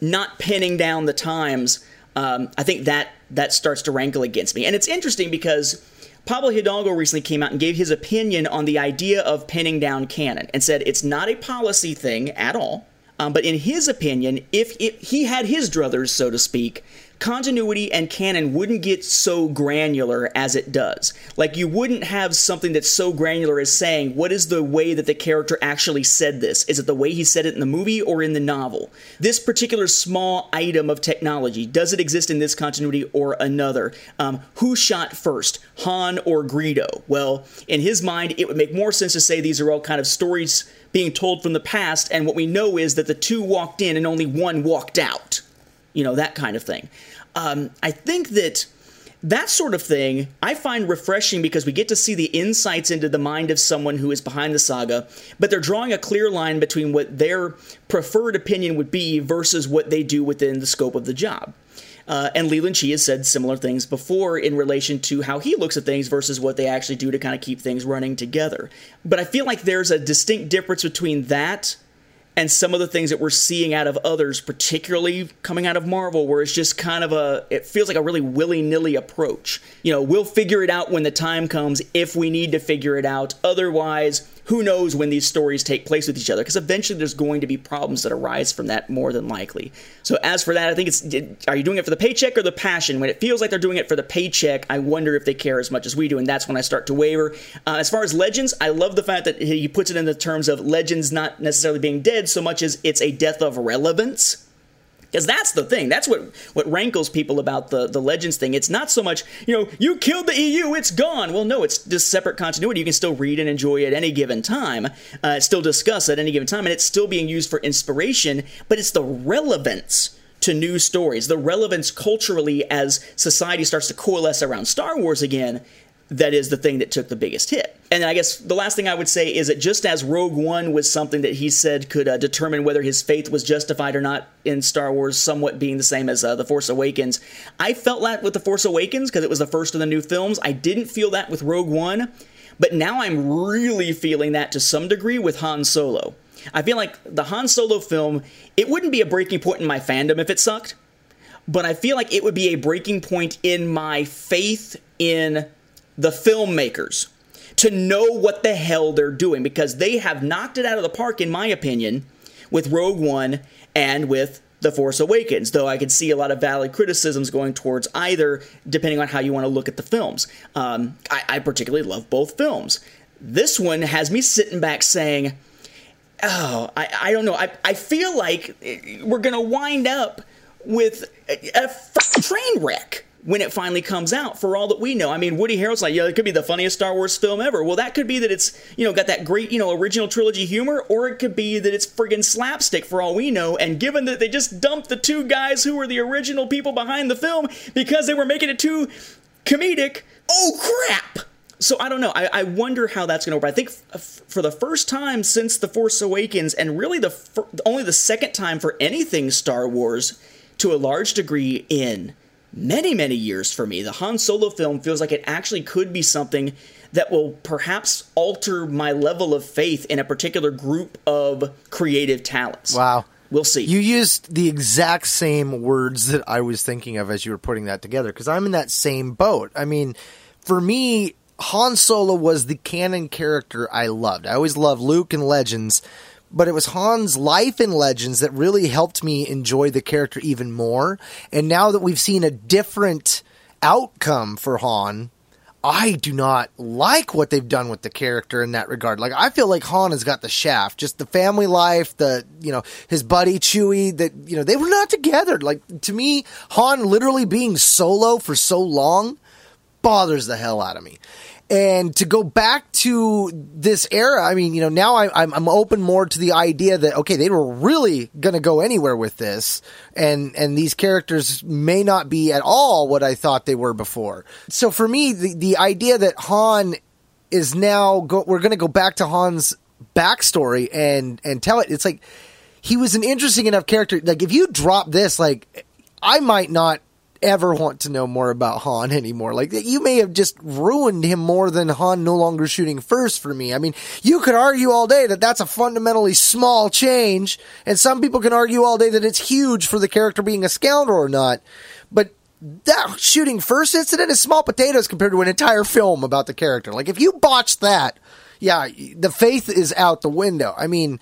not pinning down the times, um, I think that that starts to rankle against me. And it's interesting because Pablo Hidalgo recently came out and gave his opinion on the idea of pinning down canon and said it's not a policy thing at all. Um, but in his opinion, if, if he had his druthers, so to speak, continuity and canon wouldn't get so granular as it does. Like, you wouldn't have something that's so granular as saying, what is the way that the character actually said this? Is it the way he said it in the movie or in the novel? This particular small item of technology, does it exist in this continuity or another? Um, who shot first, Han or Greedo? Well, in his mind, it would make more sense to say these are all kind of stories being told from the past, and what we know is that the two walked in and only one walked out you know, that kind of thing. Um, I think that that sort of thing I find refreshing because we get to see the insights into the mind of someone who is behind the saga, but they're drawing a clear line between what their preferred opinion would be versus what they do within the scope of the job. Uh, and Leland Chee has said similar things before in relation to how he looks at things versus what they actually do to kind of keep things running together. But I feel like there's a distinct difference between that and some of the things that we're seeing out of others, particularly coming out of Marvel, where it's just kind of a, it feels like a really willy nilly approach. You know, we'll figure it out when the time comes if we need to figure it out. Otherwise, who knows when these stories take place with each other because eventually there's going to be problems that arise from that more than likely. So as for that i think it's are you doing it for the paycheck or the passion? When it feels like they're doing it for the paycheck i wonder if they care as much as we do and that's when i start to waver. Uh, as far as legends i love the fact that he puts it in the terms of legends not necessarily being dead so much as it's a death of relevance because that's the thing. That's what, what rankles people about the, the Legends thing. It's not so much, you know, you killed the EU, it's gone. Well, no, it's just separate continuity. You can still read and enjoy at any given time, uh, still discuss at any given time, and it's still being used for inspiration, but it's the relevance to new stories, the relevance culturally as society starts to coalesce around Star Wars again that is the thing that took the biggest hit. And I guess the last thing I would say is that just as Rogue One was something that he said could uh, determine whether his faith was justified or not in Star Wars, somewhat being the same as uh, The Force Awakens, I felt that with The Force Awakens because it was the first of the new films. I didn't feel that with Rogue One, but now I'm really feeling that to some degree with Han Solo. I feel like the Han Solo film, it wouldn't be a breaking point in my fandom if it sucked, but I feel like it would be a breaking point in my faith in the filmmakers to know what the hell they're doing because they have knocked it out of the park, in my opinion, with Rogue One and with The Force Awakens, though I could see a lot of valid criticisms going towards either, depending on how you want to look at the films. Um, I, I particularly love both films. This one has me sitting back saying, oh, I, I don't know. I, I feel like we're going to wind up with a, a train wreck when it finally comes out for all that we know. I mean, Woody Harrelson's like, yeah, it could be the funniest Star Wars film ever. Well, that could be that it's, you know, got that great, you know, original trilogy humor, or it could be that it's friggin' slapstick for all we know. And given that they just dumped the two guys who were the original people behind the film because they were making it too comedic, oh crap! So I don't know. I, I wonder how that's going to work. I think f- for the first time since The Force Awakens, and really the only the second time for anything Star Wars, to a large degree in many, many years for me. The Han Solo film feels like it actually could be something that will perhaps alter my level of faith in a particular group of creative talents. Wow. We'll see. You used the exact same words that I was thinking of as you were putting that together because I'm in that same boat. I mean, for me, Han Solo was the canon character I loved. I always loved Luke and Legends, but it was Han's life in Legends that really helped me enjoy the character even more. And now that we've seen a different outcome for Han, I do not like what they've done with the character in that regard. Like I feel like Han has got the shaft, just the family life, the you know his buddy Chewie. That you know they were not together. Like to me, Han literally being solo for so long bothers the hell out of me. And to go back to this era, I mean, you know, now I, I'm, I'm open more to the idea that okay, they were really going to go anywhere with this, and and these characters may not be at all what I thought they were before. So for me, the the idea that Han is now go, we're going to go back to Han's backstory and and tell it. It's like he was an interesting enough character. Like if you drop this, like I might not ever want to know more about Han anymore. Like you may have just ruined him more than Han no longer shooting first for me. I mean, you could argue all day that that's a fundamentally small change, and some people can argue all day that it's huge for the character being a scoundrel or not. But that shooting first incident is small potatoes compared to an entire film about the character. Like if you botch that, yeah, the faith is out the window. I mean,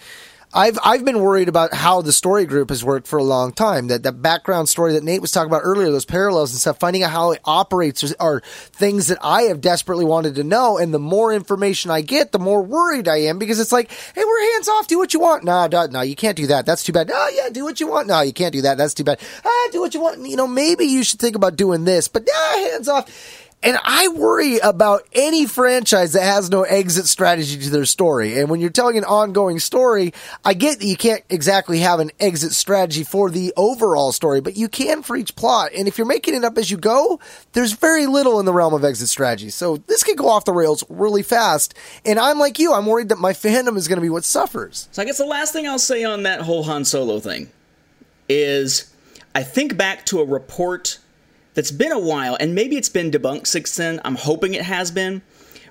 I've I've been worried about how the story group has worked for a long time. That the background story that Nate was talking about earlier, those parallels and stuff, finding out how it operates are things that I have desperately wanted to know. And the more information I get, the more worried I am because it's like, hey, we're hands off. Do what you want. Nah, nah, no, you can't do that. That's too bad. Oh yeah, do what you want. No, you can't do that. That's too bad. Ah, do what you want. You know, maybe you should think about doing this, but nah, hands off. And I worry about any franchise that has no exit strategy to their story. And when you're telling an ongoing story, I get that you can't exactly have an exit strategy for the overall story, but you can for each plot. And if you're making it up as you go, there's very little in the realm of exit strategy. So this could go off the rails really fast. And I'm like you, I'm worried that my fandom is going to be what suffers. So I guess the last thing I'll say on that whole Han Solo thing is I think back to a report that's been a while, and maybe it's been debunked since then. I'm hoping it has been.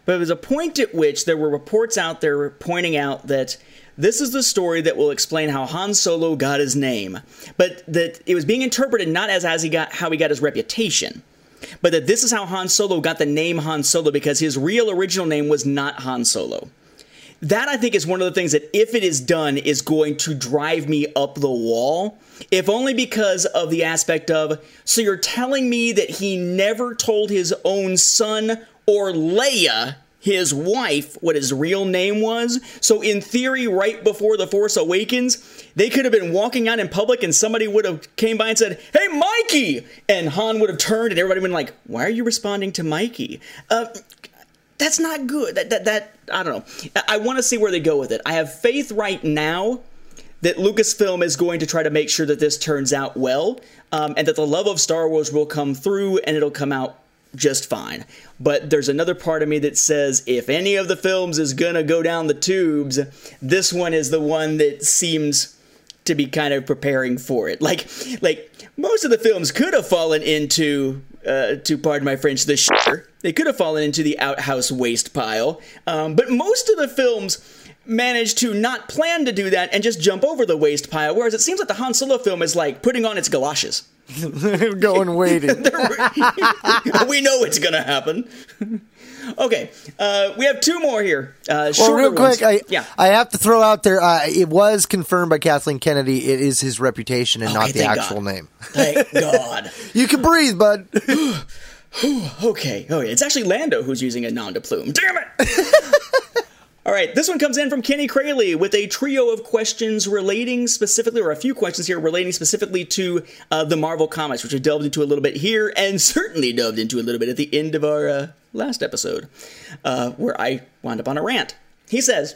But there was a point at which there were reports out there pointing out that this is the story that will explain how Han Solo got his name, but that it was being interpreted not as, as he got how he got his reputation, but that this is how Han Solo got the name Han Solo because his real original name was not Han Solo. That I think is one of the things that if it is done is going to drive me up the wall if only because of the aspect of, so you're telling me that he never told his own son or Leia, his wife, what his real name was? So, in theory, right before The Force Awakens, they could have been walking out in public and somebody would have came by and said, Hey, Mikey! And Han would have turned and everybody would have been like, Why are you responding to Mikey? Uh, that's not good. That, that, that I don't know. I, want to see where they go with it. I have faith right now that Lucasfilm is going to try to make sure that this turns out well, um, and that the love of Star Wars will come through and it'll come out just fine. But there's another part of me that says if any of the films is gonna go down the tubes, this one is the one that seems to be kind of preparing for it. Like, like most of the films could have fallen into, uh, to pardon my French, the shitter. They could have fallen into the outhouse waste pile. Um, but most of the films managed to not plan to do that and just jump over the waste pile. Whereas it seems like the Han Solo film is like putting on its galoshes. Going waiting. we know it's gonna happen. Okay, uh, we have two more here. Uh, well, real quick, ones. I yeah. I have to throw out there. Uh, it was confirmed by Kathleen Kennedy. It is his reputation and Okay, not the actual God. name. Thank God. You can breathe, bud. Okay. Oh, yeah. It's actually Lando who's using a nom de plume. Damn it! All right, this one comes in from Kenny Crayley with a trio of questions relating specifically, or a few questions here relating specifically to uh, the Marvel comics, which we delved into a little bit here, and certainly delved into a little bit at the end of our uh, last episode, uh, where I wound up on a rant. He says,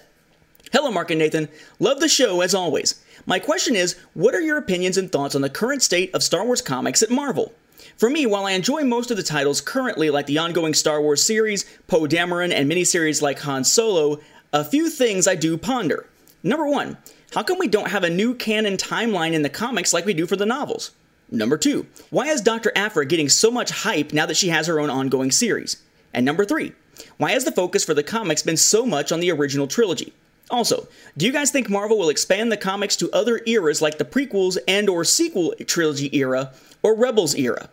Hello, Mark and Nathan. Love the show as always. My question is what are your opinions and thoughts on the current state of Star Wars comics at Marvel? For me, while I enjoy most of the titles currently, like the ongoing Star Wars series, Poe Dameron, and miniseries like Han Solo, a few things I do ponder. Number one, how come we don't have a new canon timeline in the comics like we do for the novels? Number two, why is Dr. Aphra getting so much hype now that she has her own ongoing series? And number three, why has the focus for the comics been so much on the original trilogy? Also, do you guys think Marvel will expand the comics to other eras like the prequels and or sequel trilogy era or Rebels era?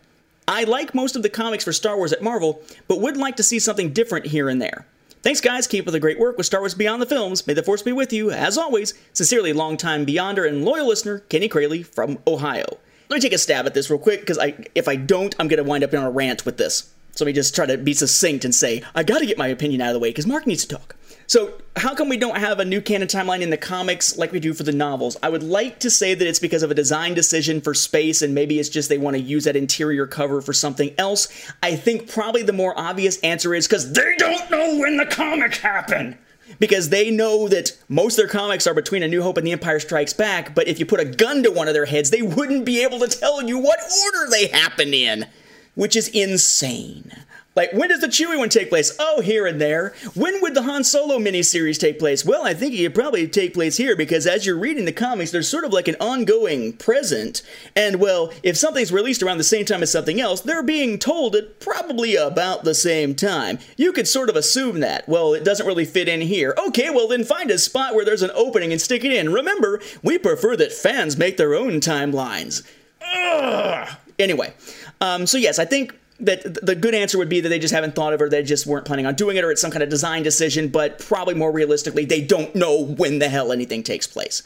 I like most of the comics for Star Wars at Marvel, but would like to see something different here and there. Thanks, guys. Keep up the great work with Star Wars Beyond the Films. May the Force be with you. As always, sincerely, longtime Beyonder and loyal listener, Kenny Crayley from Ohio. Let me take a stab at this real quick, because I, if I don't, I'm going to wind up on a rant with this. So let me just try to be succinct and say, I got to get my opinion out of the way, because Mark needs to talk. So, how come we don't have a new canon timeline in the comics like we do for the novels? I would like to say that it's because of a design decision for space, and maybe it's just they want to use that interior cover for something else. I think probably the more obvious answer is because they don't know when the comics happen. Because they know that most of their comics are between A New Hope and The Empire Strikes Back, but if you put a gun to one of their heads, they wouldn't be able to tell you what order they happen in, which is insane. Like, when does the Chewie one take place? Oh, here and there. When would the Han Solo miniseries take place? Well, I think it could probably take place here because as you're reading the comics, there's sort of like an ongoing present. And, well, if something's released around the same time as something else, they're being told at probably about the same time. You could sort of assume that. Well, it doesn't really fit in here. Okay, well, then find a spot where there's an opening and stick it in. Remember, we prefer that fans make their own timelines. Ugh. Anyway, um, so yes, I think that the good answer would be that they just haven't thought of it, they just weren't planning on doing it, or it's some kind of design decision. But probably more realistically, they don't know when the hell anything takes place.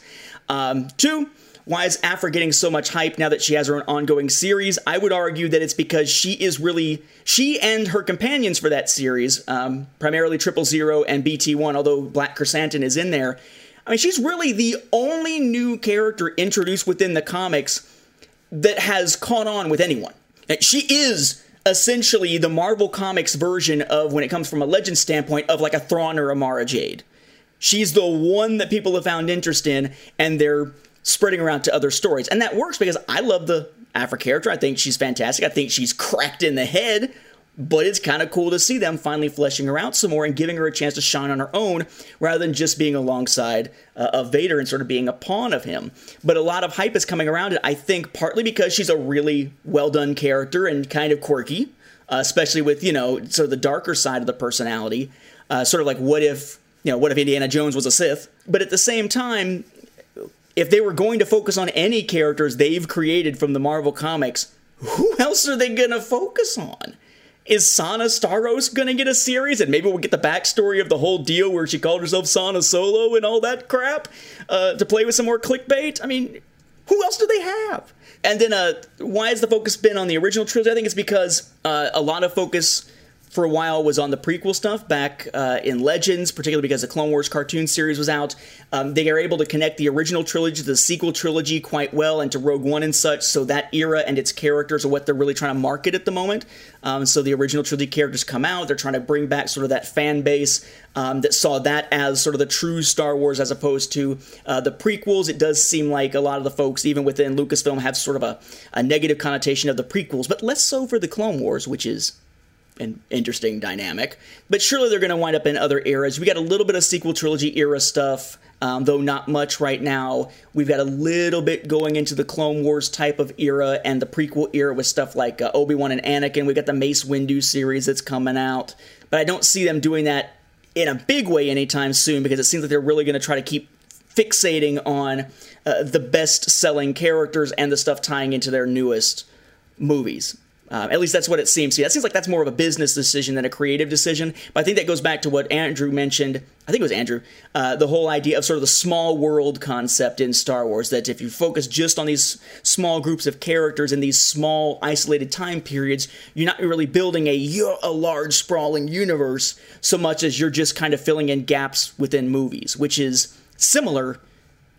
Um, two, why is Aphra getting so much hype now that she has her own ongoing series? I would argue that it's because she is really she and her companions for that series, um, primarily Triple Zero and BT One, although Black Krrsantan is in there. I mean, she's really the only new character introduced within the comics that has caught on with anyone. She is essentially the Marvel Comics version of, when it comes from a legend standpoint, of like a Thrawn or a Mara Jade. She's the one that people have found interest in, and they're spreading around to other stories. And that works because I love the Aphra character. I think she's fantastic. I think she's cracked in the head but it's kind of cool to see them finally fleshing her out some more and giving her a chance to shine on her own rather than just being alongside uh, of Vader and sort of being a pawn of him. But a lot of hype is coming around it, I think, partly because she's a really well done character and kind of quirky, uh, especially with, you know, sort of the darker side of the personality. Uh, sort of like, what if, you know, what if Indiana Jones was a Sith? But at the same time, if they were going to focus on any characters they've created from the Marvel comics, who else are they going to focus on? Is Sana Starros gonna get a series? And maybe we'll get the backstory of the whole deal where she called herself Sana Solo and all that crap uh, to play with some more clickbait. I mean, who else do they have? And then, uh, why has the focus been on the original trilogy? I think it's because uh, a lot of focus for a while was on the prequel stuff back uh, in Legends, particularly because the Clone Wars cartoon series was out. Um, they are able to connect the original trilogy to the sequel trilogy quite well and to Rogue One and such. So that era and its characters are what they're really trying to market at the moment. Um, so the original trilogy characters come out. They're trying to bring back sort of that fan base um, that saw that as sort of the true Star Wars as opposed to uh, the prequels. It does seem like a lot of the folks, even within Lucasfilm, have sort of a, a negative connotation of the prequels, but less so for the Clone Wars, which is an interesting dynamic. But surely they're going to wind up in other eras. We got a little bit of sequel trilogy era stuff, um, though not much right now. We've got a little bit going into the Clone Wars type of era and the prequel era with stuff like uh, Obi Wan and Anakin. We got the Mace Windu series that's coming out, but I don't see them doing that in a big way anytime soon because it seems like they're really going to try to keep fixating on uh, the best selling characters and the stuff tying into their newest movies. Um, at least that's what it seems to me. That seems like that's more of a business decision than a creative decision. But I think that goes back to what Andrew mentioned. I think it was Andrew. Uh, the whole idea of sort of the small world concept in Star Wars. That if you focus just on these small groups of characters in these small isolated time periods, you're not really building a a large sprawling universe so much as you're just kind of filling in gaps within movies, which is similar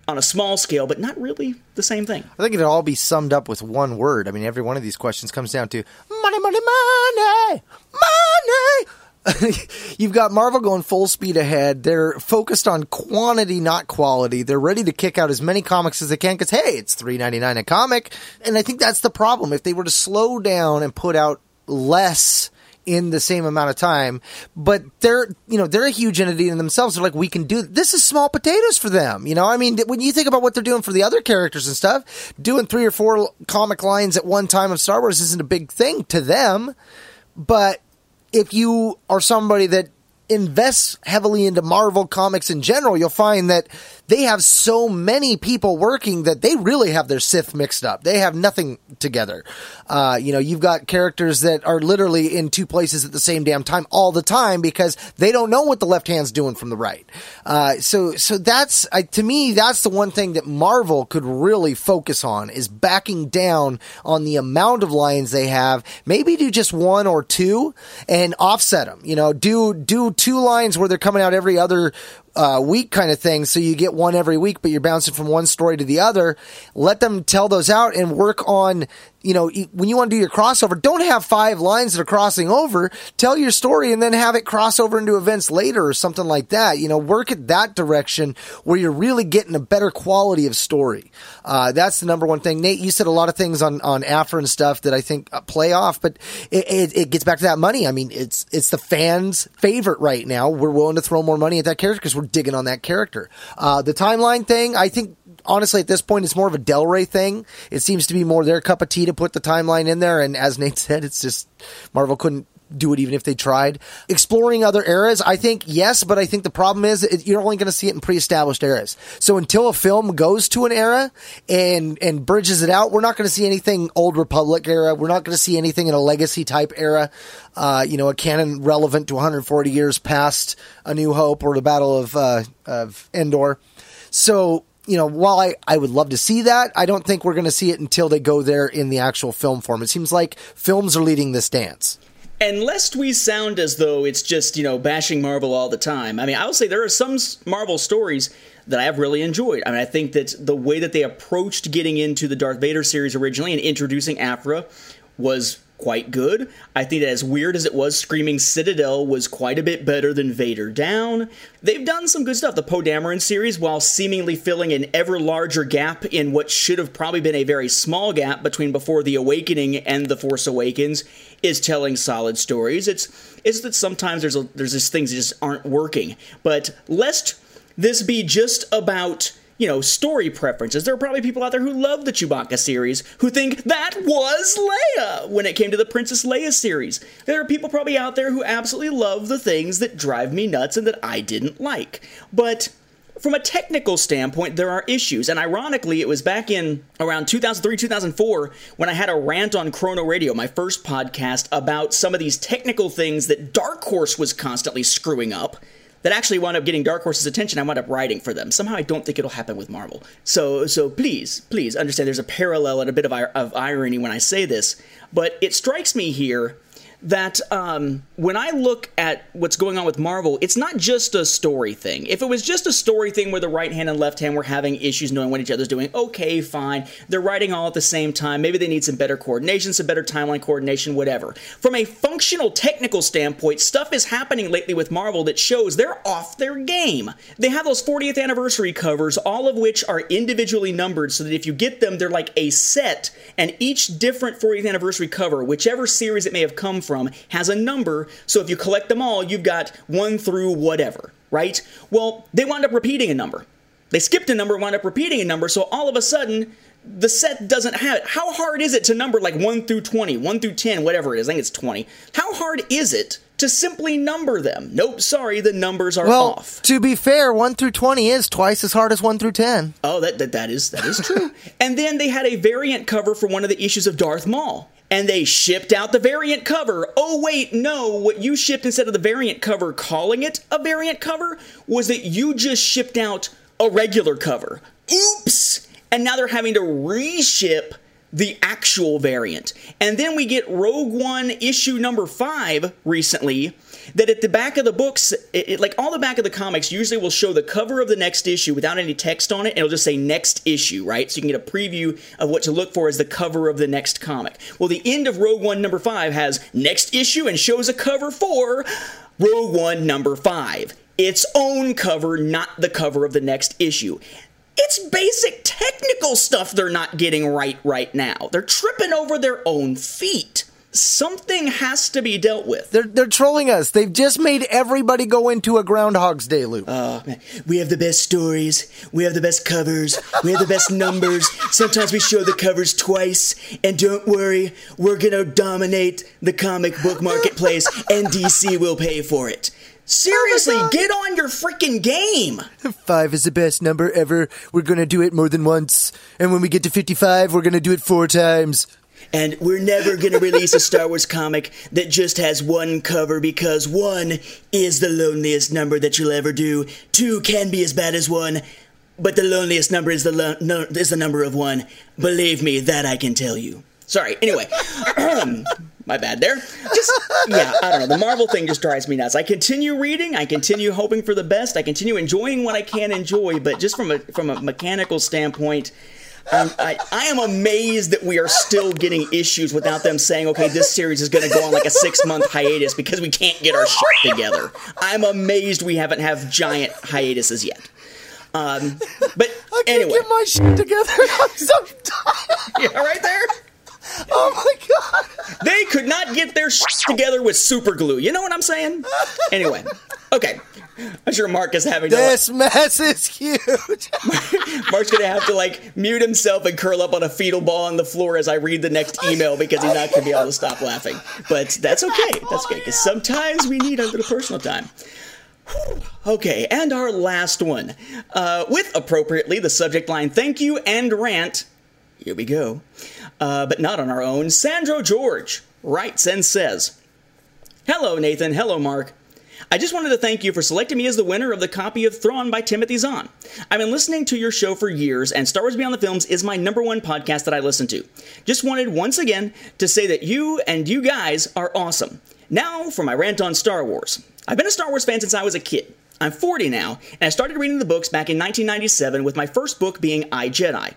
on a small scale, but not really the same thing. I think it'd all be summed up with one word. I mean, every one of these questions comes down to money, money, money, money. You've got Marvel going full speed ahead. They're focused on quantity, not quality. They're ready to kick out as many comics as they can because, hey, it's three ninety nine a comic. And I think that's the problem. If they were to slow down and put out less in the same amount of time. But they're, you know, they're a huge entity in themselves. They're like, we can do this is small potatoes for them. You know, I mean, when you think about what they're doing for the other characters and stuff, doing three or four comic lines at one time of Star Wars isn't a big thing to them. But if you are somebody that invests heavily into Marvel comics in general, you'll find that they have so many people working that they really have their Sith mixed up. They have nothing together. Uh, you know, you've got characters that are literally in two places at the same damn time all the time because they don't know what the left hand's doing from the right. Uh, so, so that's to me, that's the one thing that Marvel could really focus on is backing down on the amount of lines they have. Maybe do just one or two and offset them. You know, do do two lines where they're coming out every other uh, week kind of thing. So you get one every week, but you're bouncing from one story to the other. Let them tell those out and work on you know, when you want to do your crossover, don't have five lines that are crossing over. Tell your story and then have it cross over into events later or something like that. You know, work at that direction where you're really getting a better quality of story. Uh, that's the number one thing. Nate, you said a lot of things on, on Aphra and stuff that I think uh, play off, but it, it, it, gets back to that money. I mean, it's, it's the fans' favorite right now. We're willing to throw more money at that character because we're digging on that character. Uh, the timeline thing, I think honestly, at this point, it's more of a Del Rey thing. It seems to be more their cup of tea to put the timeline in there. And as Nate said, it's just Marvel couldn't do it even if they tried. Exploring other eras, I think yes, but I think the problem is it, you're only going to see it in pre-established eras. So until a film goes to an era and and bridges it out, we're not going to see anything old Republic era. We're not going to see anything in a legacy type era. Uh, you know, a canon relevant to 140 years past A New Hope or the Battle of uh, of Endor. So you know, while I, I would love to see that, I don't think we're going to see it until they go there in the actual film form. It seems like films are leading this dance. And lest we sound as though it's just, you know, bashing Marvel all the time, I mean, I'll say there are some Marvel stories that I have really enjoyed. I mean, I think that the way that they approached getting into the Darth Vader series originally and introducing Aphra was quite good. I think that as weird as it was, Screaming Citadel was quite a bit better than Vader Down. They've done some good stuff. The Poe Dameron series, while seemingly filling an ever larger gap in what should have probably been a very small gap between Before the Awakening and The Force Awakens, is telling solid stories. It's it's that sometimes there's a, there's just things that just aren't working. But lest this be just about you know, story preferences. There are probably people out there who love the Chewbacca series who think that was Leia when it came to the Princess Leia series. There are people probably out there who absolutely love the things that drive me nuts and that I didn't like. But from a technical standpoint, there are issues. And ironically, it was back in around 2003, 2004 when I had a rant on Chrono Radio, my first podcast, about some of these technical things that Dark Horse was constantly screwing up that actually wound up getting Dark Horse's attention. I wound up writing for them. Somehow I don't think it'll happen with Marvel. So so please please understand there's a parallel and a bit of, of irony when I say this, but it strikes me here that um, when I look at what's going on with Marvel, it's not just a story thing. If it was just a story thing where the right hand and left hand were having issues knowing what each other's doing, okay, fine. They're writing all at the same time. Maybe they need some better coordination, some better timeline coordination, whatever. From a functional technical standpoint, stuff is happening lately with Marvel that shows they're off their game. They have those 40th anniversary covers, all of which are individually numbered so that if you get them, they're like a set, and each different 40th anniversary cover, whichever series it may have come from, from has a number. So if you collect them all, you've got one through whatever, right? Well, they wound up repeating a number. They skipped a number, wound up repeating a number. So all of a sudden, the set doesn't have it. How hard is it to number like 1 through 20, 1 through 10, whatever it is? I think it's 20. How hard is it to simply number them? Nope, sorry, the numbers are well, off. To be fair, 1 through 20 is twice as hard as 1 through 10. Oh, that that, that is that is true. and then they had a variant cover for one of the issues of Darth Maul and they shipped out the variant cover. Oh, wait, no, what you shipped instead of the variant cover, calling it a variant cover, was that you just shipped out a regular cover. Oops! And now they're having to reship the actual variant. And then we get Rogue One issue number five recently, that at the back of the books, it, it, like all the back of the comics, usually will show the cover of the next issue without any text on it, and it'll just say next issue, right? So you can get a preview of what to look for as the cover of the next comic. Well, the end of Rogue One number five has next issue and shows a cover for Rogue One number five. Its own cover, not the cover of the next issue. It's basic technical stuff they're not getting right right now. They're tripping over their own feet something has to be dealt with. They're they're trolling us. They've just made everybody go into a Groundhog's Day loop. Oh man, we have the best stories. We have the best covers. We have the best numbers. Sometimes we show the covers twice. And don't worry, we're gonna dominate the comic book marketplace, and DC will pay for it. Seriously, oh get on your freaking game. Five is the best number ever. We're gonna do it more than once. And when we get to 55, we're gonna do it four times. And we're never going to release a Star Wars comic that just has one cover because one is the loneliest number that you'll ever do. Two can be as bad as one, but the loneliest number is the lo- no, is the number of one. Believe me, that I can tell you. Sorry. Anyway, my bad there. Just yeah, I don't know. The Marvel thing just drives me nuts. I continue reading. I continue hoping for the best. I continue enjoying what I can enjoy, but just from a from a mechanical standpoint I'm, I, I am amazed that we are still getting issues without them saying, okay, this series is going to go on like a six month hiatus because we can't get our shit together. I'm amazed we haven't have giant hiatuses yet. Um, but I can't anyway, get my shit together. I'm so tired. yeah, right there. Oh my god! They could not get their shit together with super glue. You know what I'm saying? Anyway, Okay. I'm sure Mark is having to. This mess is huge. Mark's gonna have to like mute himself and curl up on a fetal ball on the floor as I read the next email because he's not gonna be able to stop laughing. But that's okay. That's okay because sometimes we need a little personal time. Okay, and our last one, uh, with appropriately the subject line "Thank you" and rant. Here we go, uh, but not on our own. Sandro George writes and says, "Hello, Nathan. Hello, Mark." I just wanted to thank you for selecting me as the winner of the copy of Thrawn by Timothy Zahn. I've been listening to your show for years, and Star Wars Beyond the Films is my number one podcast that I listen to. Just wanted once again to say that you and you guys are awesome. Now for my rant on Star Wars. I've been a Star Wars fan since I was a kid. I'm 40 now, and I started reading the books back in 1997 with my first book being I Jedi.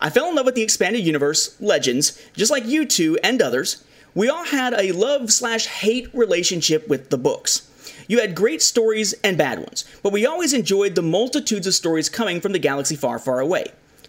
I fell in love with the expanded universe, Legends, just like you two and others. We all had a love slash hate relationship with the books. You had great stories and bad ones, but we always enjoyed the multitudes of stories coming from the galaxy far, far away.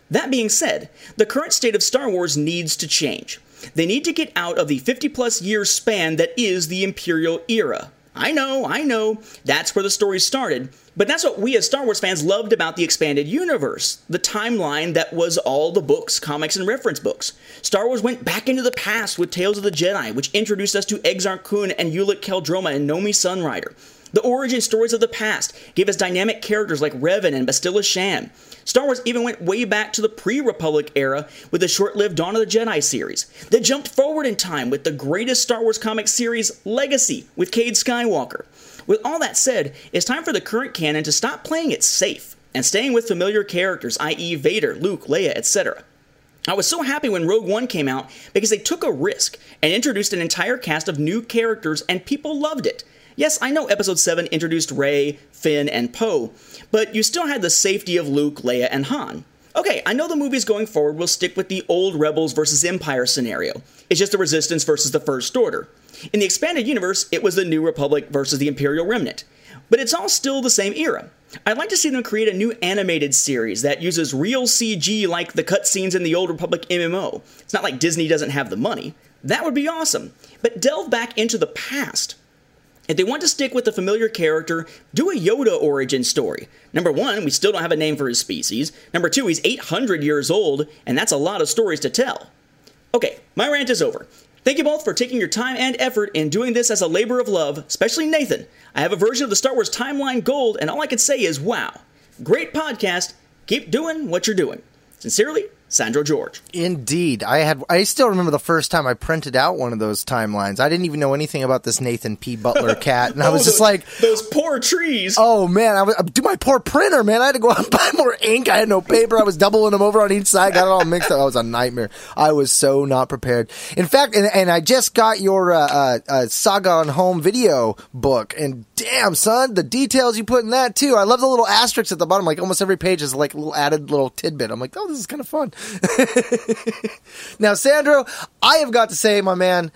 That being said, the current state of Star Wars needs to change. They need to get out of the 50 plus year span that is the Imperial era. I know, I know, that's where the story started, but that's what we as Star Wars fans loved about the expanded universe the timeline that was all the books, comics, and reference books. Star Wars went back into the past with Tales of the Jedi, which introduced us to Exar Kun and Ulic Qel-Droma and Nomi Sunrider. The origin stories of the past gave us dynamic characters like Revan and Bastila Shan. Star Wars even went way back to the pre Republic era with the short lived Dawn of the Jedi series. They jumped forward in time with the greatest Star Wars comic series, Legacy, with Cade Skywalker. With all that said, it's time for the current canon to stop playing it safe and staying with familiar characters, i.e., Vader, Luke, Leia, etc. I was so happy when Rogue One came out because they took a risk and introduced an entire cast of new characters, and people loved it. Yes, I know Episode 7 introduced Rey, Finn, and Poe, but you still had the safety of Luke, Leia, and Han. Okay, I know the movies going forward will stick with the old Rebels versus Empire scenario. It's just the Resistance versus the First Order. In the expanded universe, it was the New Republic versus the Imperial Remnant. But it's all still the same era. I'd like to see them create a new animated series that uses real CG like the cutscenes in the Old Republic MMO. It's not like Disney doesn't have the money. That would be awesome. But delve back into the past. If they want to stick with the familiar character, do a Yoda origin story. Number one, we still don't have a name for his species. Number two, he's 800 years old, and that's a lot of stories to tell. Okay, my rant is over. Thank you both for taking your time and effort in doing this as a labor of love, especially Nathan. I have a version of the Star Wars Timeline Gold, and all I can say is wow. Great podcast. Keep doing what you're doing. Sincerely, Sandro George. Indeed, I had. I still remember the first time I printed out one of those timelines. I didn't even know anything about this Nathan P. Butler cat, and I was Oh, just those- like, those poor trees. "Oh man, I was do my poor printer, man. I had to go out and buy more ink. I had no paper. I was doubling them over on each side. Got it all mixed up. It was a nightmare. I was so not prepared. In fact, and, and I just got your uh, uh, uh, Saga on Home video book, and damn, son, the details you put in that too. I love the little asterisks at the bottom. Like almost every page is like a little added little tidbit. I'm like, oh, this is kind of fun. now, Sandro, I have got to say, my man,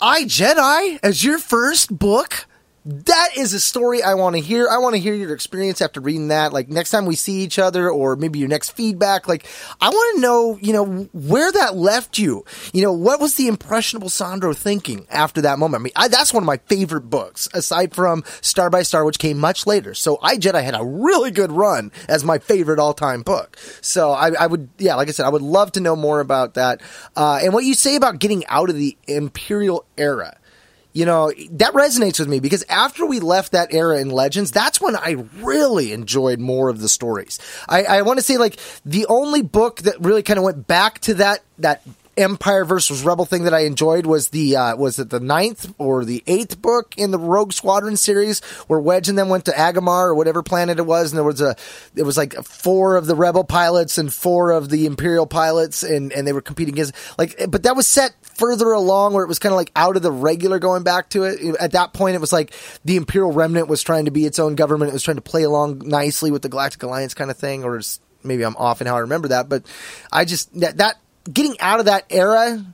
I Jedi as your first book. That is a story I want to hear. I want to hear your experience after reading that. Like next time we see each other, or maybe your next feedback. Like I want to know, you know, where that left you. You know, what was the impressionable Sandro thinking after that moment? I mean, I, that's one of my favorite books, aside from Star by Star, which came much later. So I Jedi had a really good run as my favorite all time book. So I, I would, yeah, like I said, I would love to know more about that uh, and what you say about getting out of the Imperial era you know, that resonates with me because after we left that era in Legends, that's when I really enjoyed more of the stories. I, I want to say like the only book that really kind of went back to that that Empire versus Rebel thing that I enjoyed was the uh, was it the ninth or the eighth book in the Rogue Squadron series where Wedge and them went to Agamar or whatever planet it was, and there was a it was like four of the Rebel pilots and four of the Imperial pilots, and and they were competing against like, but that was set further along where it was kind of like out of the regular going back to it. At that point, it was like the Imperial Remnant was trying to be its own government. It was trying to play along nicely with the Galactic Alliance kind of thing, or maybe I'm off in how I remember that, but I just that that getting out of that era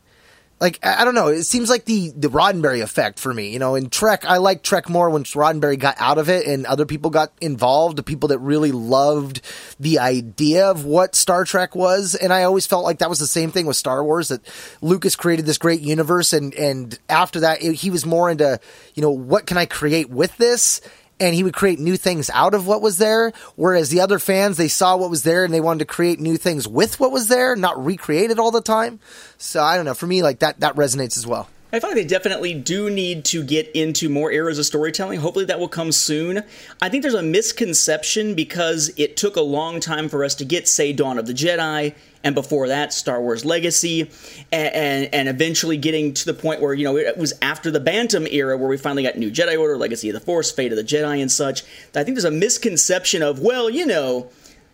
like I don't know. It seems like the the Roddenberry effect for me. You know, in Trek, I like Trek more when Roddenberry got out of it and other people got involved. The people that really loved the idea of what Star Trek was, and I always felt like that was the same thing with Star Wars. That Lucas created this great universe, and and after that, it, he was more into you know what can I create with this. And he would create new things out of what was there. Whereas the other fans, they saw what was there and they wanted to create new things with what was there, not recreate it all the time. So I don't know. For me, like that, that resonates as well. I like they definitely do need to get into more eras of storytelling. Hopefully, that will come soon. I think there's a misconception because it took a long time for us to get, say, Dawn of the Jedi, and before that, Star Wars Legacy, and, and, and eventually getting to the point where, you know, it was after the Bantam era where we finally got New Jedi Order, Legacy of the Force, Fate of the Jedi, and such. I think there's a misconception of, well, you know,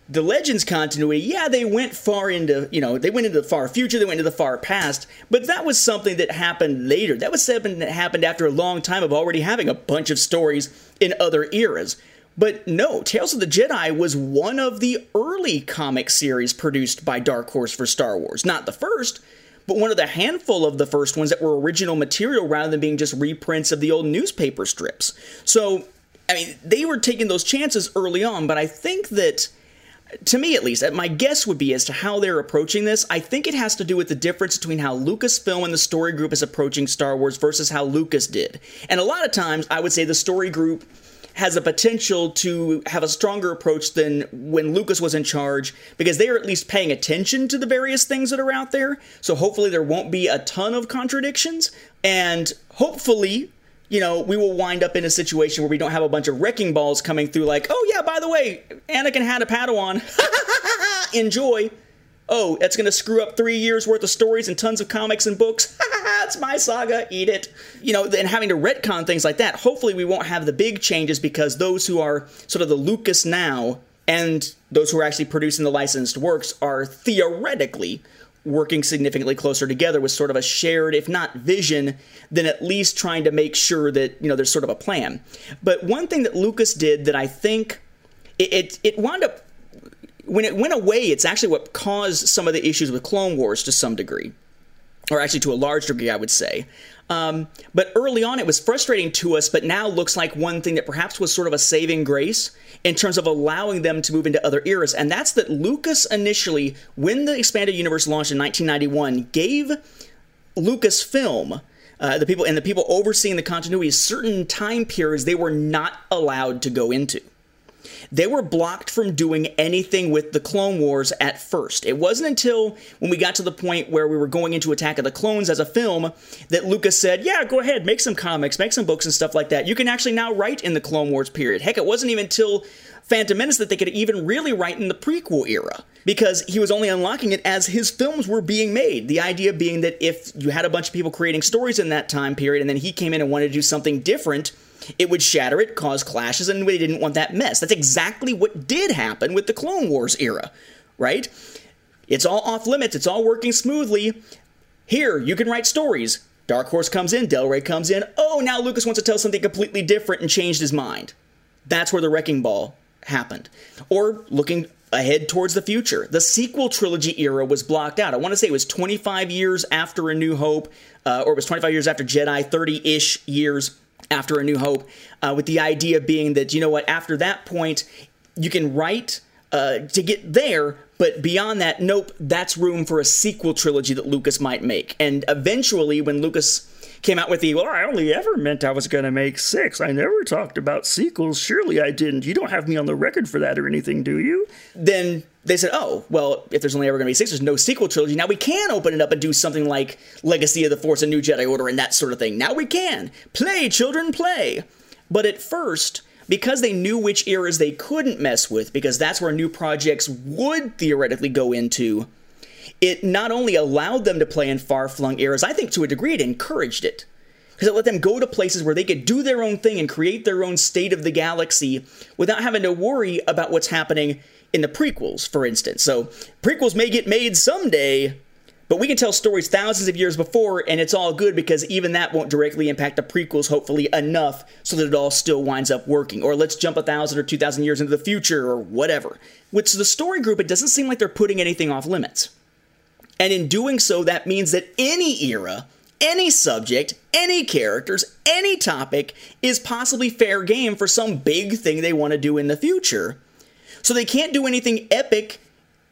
the Legends continuity, yeah, they went far into, you know, they went into the far future, they went into the far past, but that was something that happened later. That was something that happened after a long time of already having a bunch of stories in other eras. But no, Tales of the Jedi was one of the early comic series produced by Dark Horse for Star Wars. Not the first, but one of the handful of the first ones that were original material rather than being just reprints of the old newspaper strips. So, I mean, they were taking those chances early on, but I think that to me at least, my guess would be as to how they're approaching this. I think it has to do with the difference between how Lucasfilm and the story group is approaching Star Wars versus how Lucas did. And a lot of times, I would say the story group has a potential to have a stronger approach than when Lucas was in charge because they are at least paying attention to the various things that are out there. So hopefully there won't be a ton of contradictions and hopefully you know, we will wind up in a situation where we don't have a bunch of wrecking balls coming through, like, oh yeah, by the way, Anakin had a Padawan. Enjoy. Oh, that's going to screw up three years worth of stories and tons of comics and books. it's my saga. Eat it. You know, and having to retcon things like that. Hopefully, we won't have the big changes because those who are sort of the Lucas now and those who are actually producing the licensed works are theoretically working significantly closer together with sort of a shared, if not vision, then at least trying to make sure that you know there's sort of a plan. But one thing that Lucas did that I think it it, it wound up when it went away, it's actually what caused some of the issues with Clone Wars to some degree, or actually to a large degree, I would say. Um, but early on, it was frustrating to us, but now looks like one thing that perhaps was sort of a saving grace in terms of allowing them to move into other eras. And that's that Lucas initially, when the expanded universe launched in 1991, gave Lucasfilm. Uh, the people and the people overseeing the continuity certain time periods they were not allowed to go into they were blocked from doing anything with the Clone Wars at first. It wasn't until when we got to the point where we were going into Attack of the Clones as a film that Lucas said, Yeah, go ahead, make some comics, make some books and stuff like that. You can actually now write in the Clone Wars period. Heck, it wasn't even until Phantom Menace that they could even really write in the prequel era because he was only unlocking it as his films were being made. The idea being that if you had a bunch of people creating stories in that time period and then he came in and wanted to do something different, it would shatter it, cause clashes, and they didn't want that mess. That's exactly what did happen with the Clone Wars era, right? It's all off limits, it's all working smoothly. Here, you can write stories. Dark Horse comes in, Del Rey comes in. Oh, now Lucas wants to tell something completely different and changed his mind. That's where the wrecking ball happened. Or looking ahead towards the future. The sequel trilogy era was blocked out. I want to say it was 25 years after A New Hope, uh, or it was 25 years after Jedi, 30 ish years after A New Hope, uh, with the idea being that, you know what, after that point, you can write uh, to get there, but beyond that, nope, that's room for a sequel trilogy that Lucas might make. And eventually, when Lucas came out with the, well, I only ever meant I was going to make six. I never talked about sequels. Surely I didn't. You don't have me on the record for that or anything, do you? Then they said, oh, well, if there's only ever going to be six, there's no sequel trilogy. Now we can open it up and do something like Legacy of the Force and New Jedi Order and that sort of thing. Now we can. Play, children, play. But at first, because they knew which eras they couldn't mess with, because that's where new projects would theoretically go into, it not only allowed them to play in far flung eras, I think to a degree it encouraged it. Because it let them go to places where they could do their own thing and create their own state of the galaxy without having to worry about what's happening in the prequels, for instance. So, prequels may get made someday, but we can tell stories thousands of years before, and it's all good because even that won't directly impact the prequels, hopefully, enough so that it all still winds up working. Or let's jump a thousand or two thousand years into the future, or whatever. With the story group, it doesn't seem like they're putting anything off limits. And in doing so, that means that any era, any subject, any characters, any topic is possibly fair game for some big thing they want to do in the future so they can't do anything epic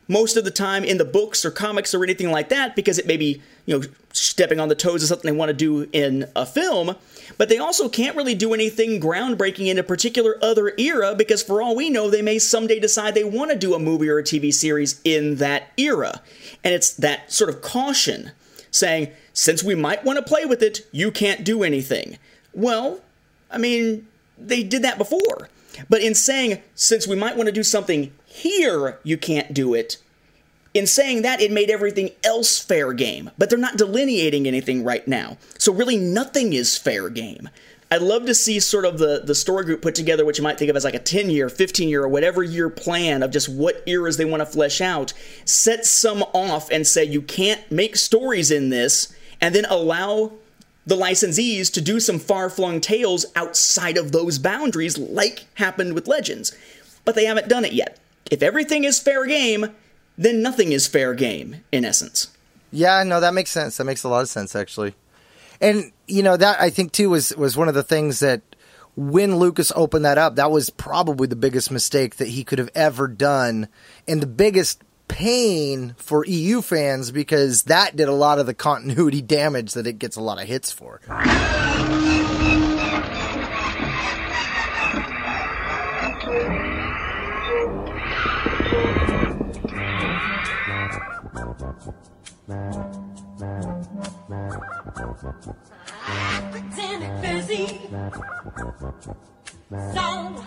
most of the time in the books or comics or anything like that because it may be, you know, stepping on the toes of something they want to do in a film. But they also can't really do anything groundbreaking in a particular other era because, for all we know, they may someday decide they want to do a movie or a TV series in that era. And it's that sort of caution saying, since we might want to play with it, you can't do anything. Well, I mean, they did that before. But in saying, since we might want to do something here, you can't do it, in saying that, it made everything else fair game. But they're not delineating anything right now. So really, nothing is fair game. I'd love to see sort of the, the story group put together what you might think of as like a 10 year, 15 year, or whatever year plan of just what eras they want to flesh out. Set some off and say you can't make stories in this, and then allow the licensees to do some far flung tales outside of those boundaries, like happened with Legends. But they haven't done it yet. If everything is fair game, then nothing is fair game, in essence. Yeah, no, that makes sense. That makes a lot of sense, actually. And you know that I think too was was one of the things that when Lucas opened that up, that was probably the biggest mistake that he could have ever done, and the biggest pain for EU fans because that did a lot of the continuity damage that it gets a lot of hits for. I'm busy. Well,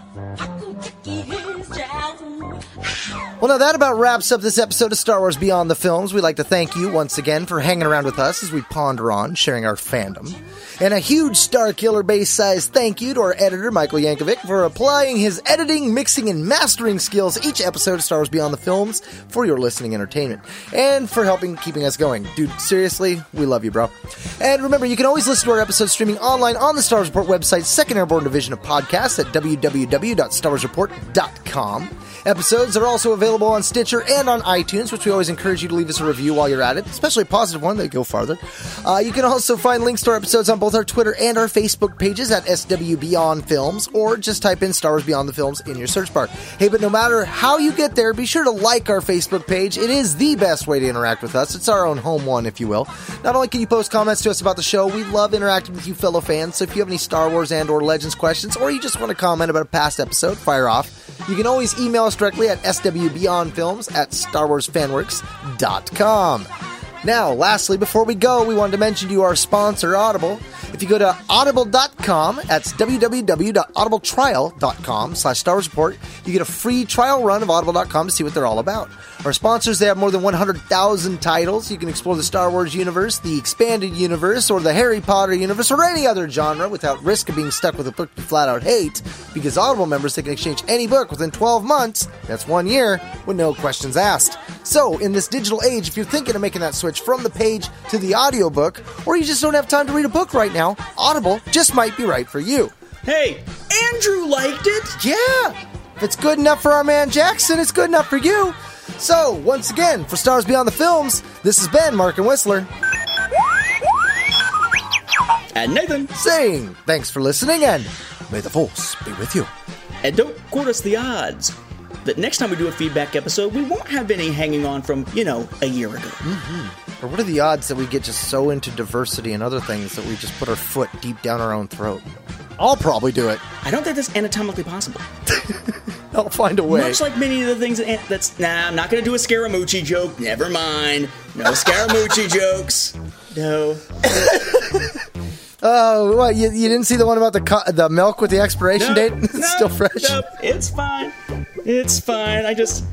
now that about wraps up this episode of Star Wars Beyond the Films. We'd like to thank you once again for hanging around with us as we ponder on sharing our fandom. And a huge Starkiller base size thank you to our editor, Michael Yankovic, for applying his editing, mixing, and mastering skills each episode of Star Wars Beyond the Films for your listening entertainment. And for helping keeping us going. Dude, seriously, we love you, bro. And remember, you can always listen to our episodes streaming online on the Star Wars Report website's Second Airborne Division of Podcasts at www.starwarsreport.com. Episodes are also available on Stitcher and on iTunes, which we always encourage you to leave us a review while you're at it, especially a positive one. They go farther. Uh, you can also find links to our episodes on both our Twitter and our Facebook pages at SW Beyond Films, or just type in Star Wars Beyond the Films in your search bar. Hey, but no matter how you get there, be sure to like our Facebook page. It is the best way to interact with us. It's our own home one, if you will. Not only can you post comments to us about the show, we love interacting with you fellow fans. So if you have any Star Wars and or Legends questions, or you just want to comment about a past episode, fire off. You can always email us directly at swbeyondfilms at starwarsfanworks.com. Now, lastly, before we go, we wanted to mention to you our sponsor, Audible. If you go to audible.com, that's www.audibletrial.com slash Star Wars Report, you get a free trial run of audible.com to see what they're all about. Our sponsors, they have more than 100,000 titles. You can explore the Star Wars universe, the expanded universe, or the Harry Potter universe, or any other genre without risk of being stuck with a book you flat out hate, because Audible members, they can exchange any book within 12 months, that's one year, with no questions asked. So, in this digital age, if you're thinking of making that switch from the page to the audiobook, or you just don't have time to read a book right now, Audible just might be right for you. Hey, Andrew liked it! Yeah! If it's good enough for our man Jackson, it's good enough for you. So, once again, for Stars Beyond the Films, this has been Mark and Whistler And Nathan. saying thanks for listening and may the Force be with you. And don't quote us the odds that next time we do a feedback episode, we won't have any hanging on from, you know, a year ago. Mm-hmm. Or what are the odds that we get just so into diversity and other things that we just put our foot deep down our own throat? I'll probably do it. I don't think that's anatomically possible. I'll find a way. Much like many of the things that that's nah, I'm not gonna do a Scaramucci joke. Never mind. No Scaramucci jokes. No. Oh, what? You, you didn't see the one about the co- the milk with the expiration date? it's nope, still fresh. Nope, it's fine. It's fine. I just.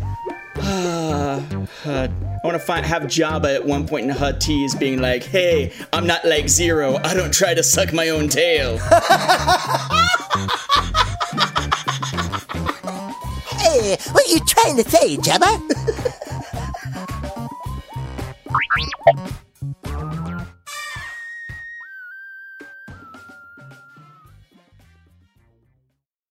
Uh, uh, I want to find have Jabba at one point in Huttese being like, "Hey, I'm not like Ziro. I don't try to suck my own tail." hey, what are you trying to say, Jabba?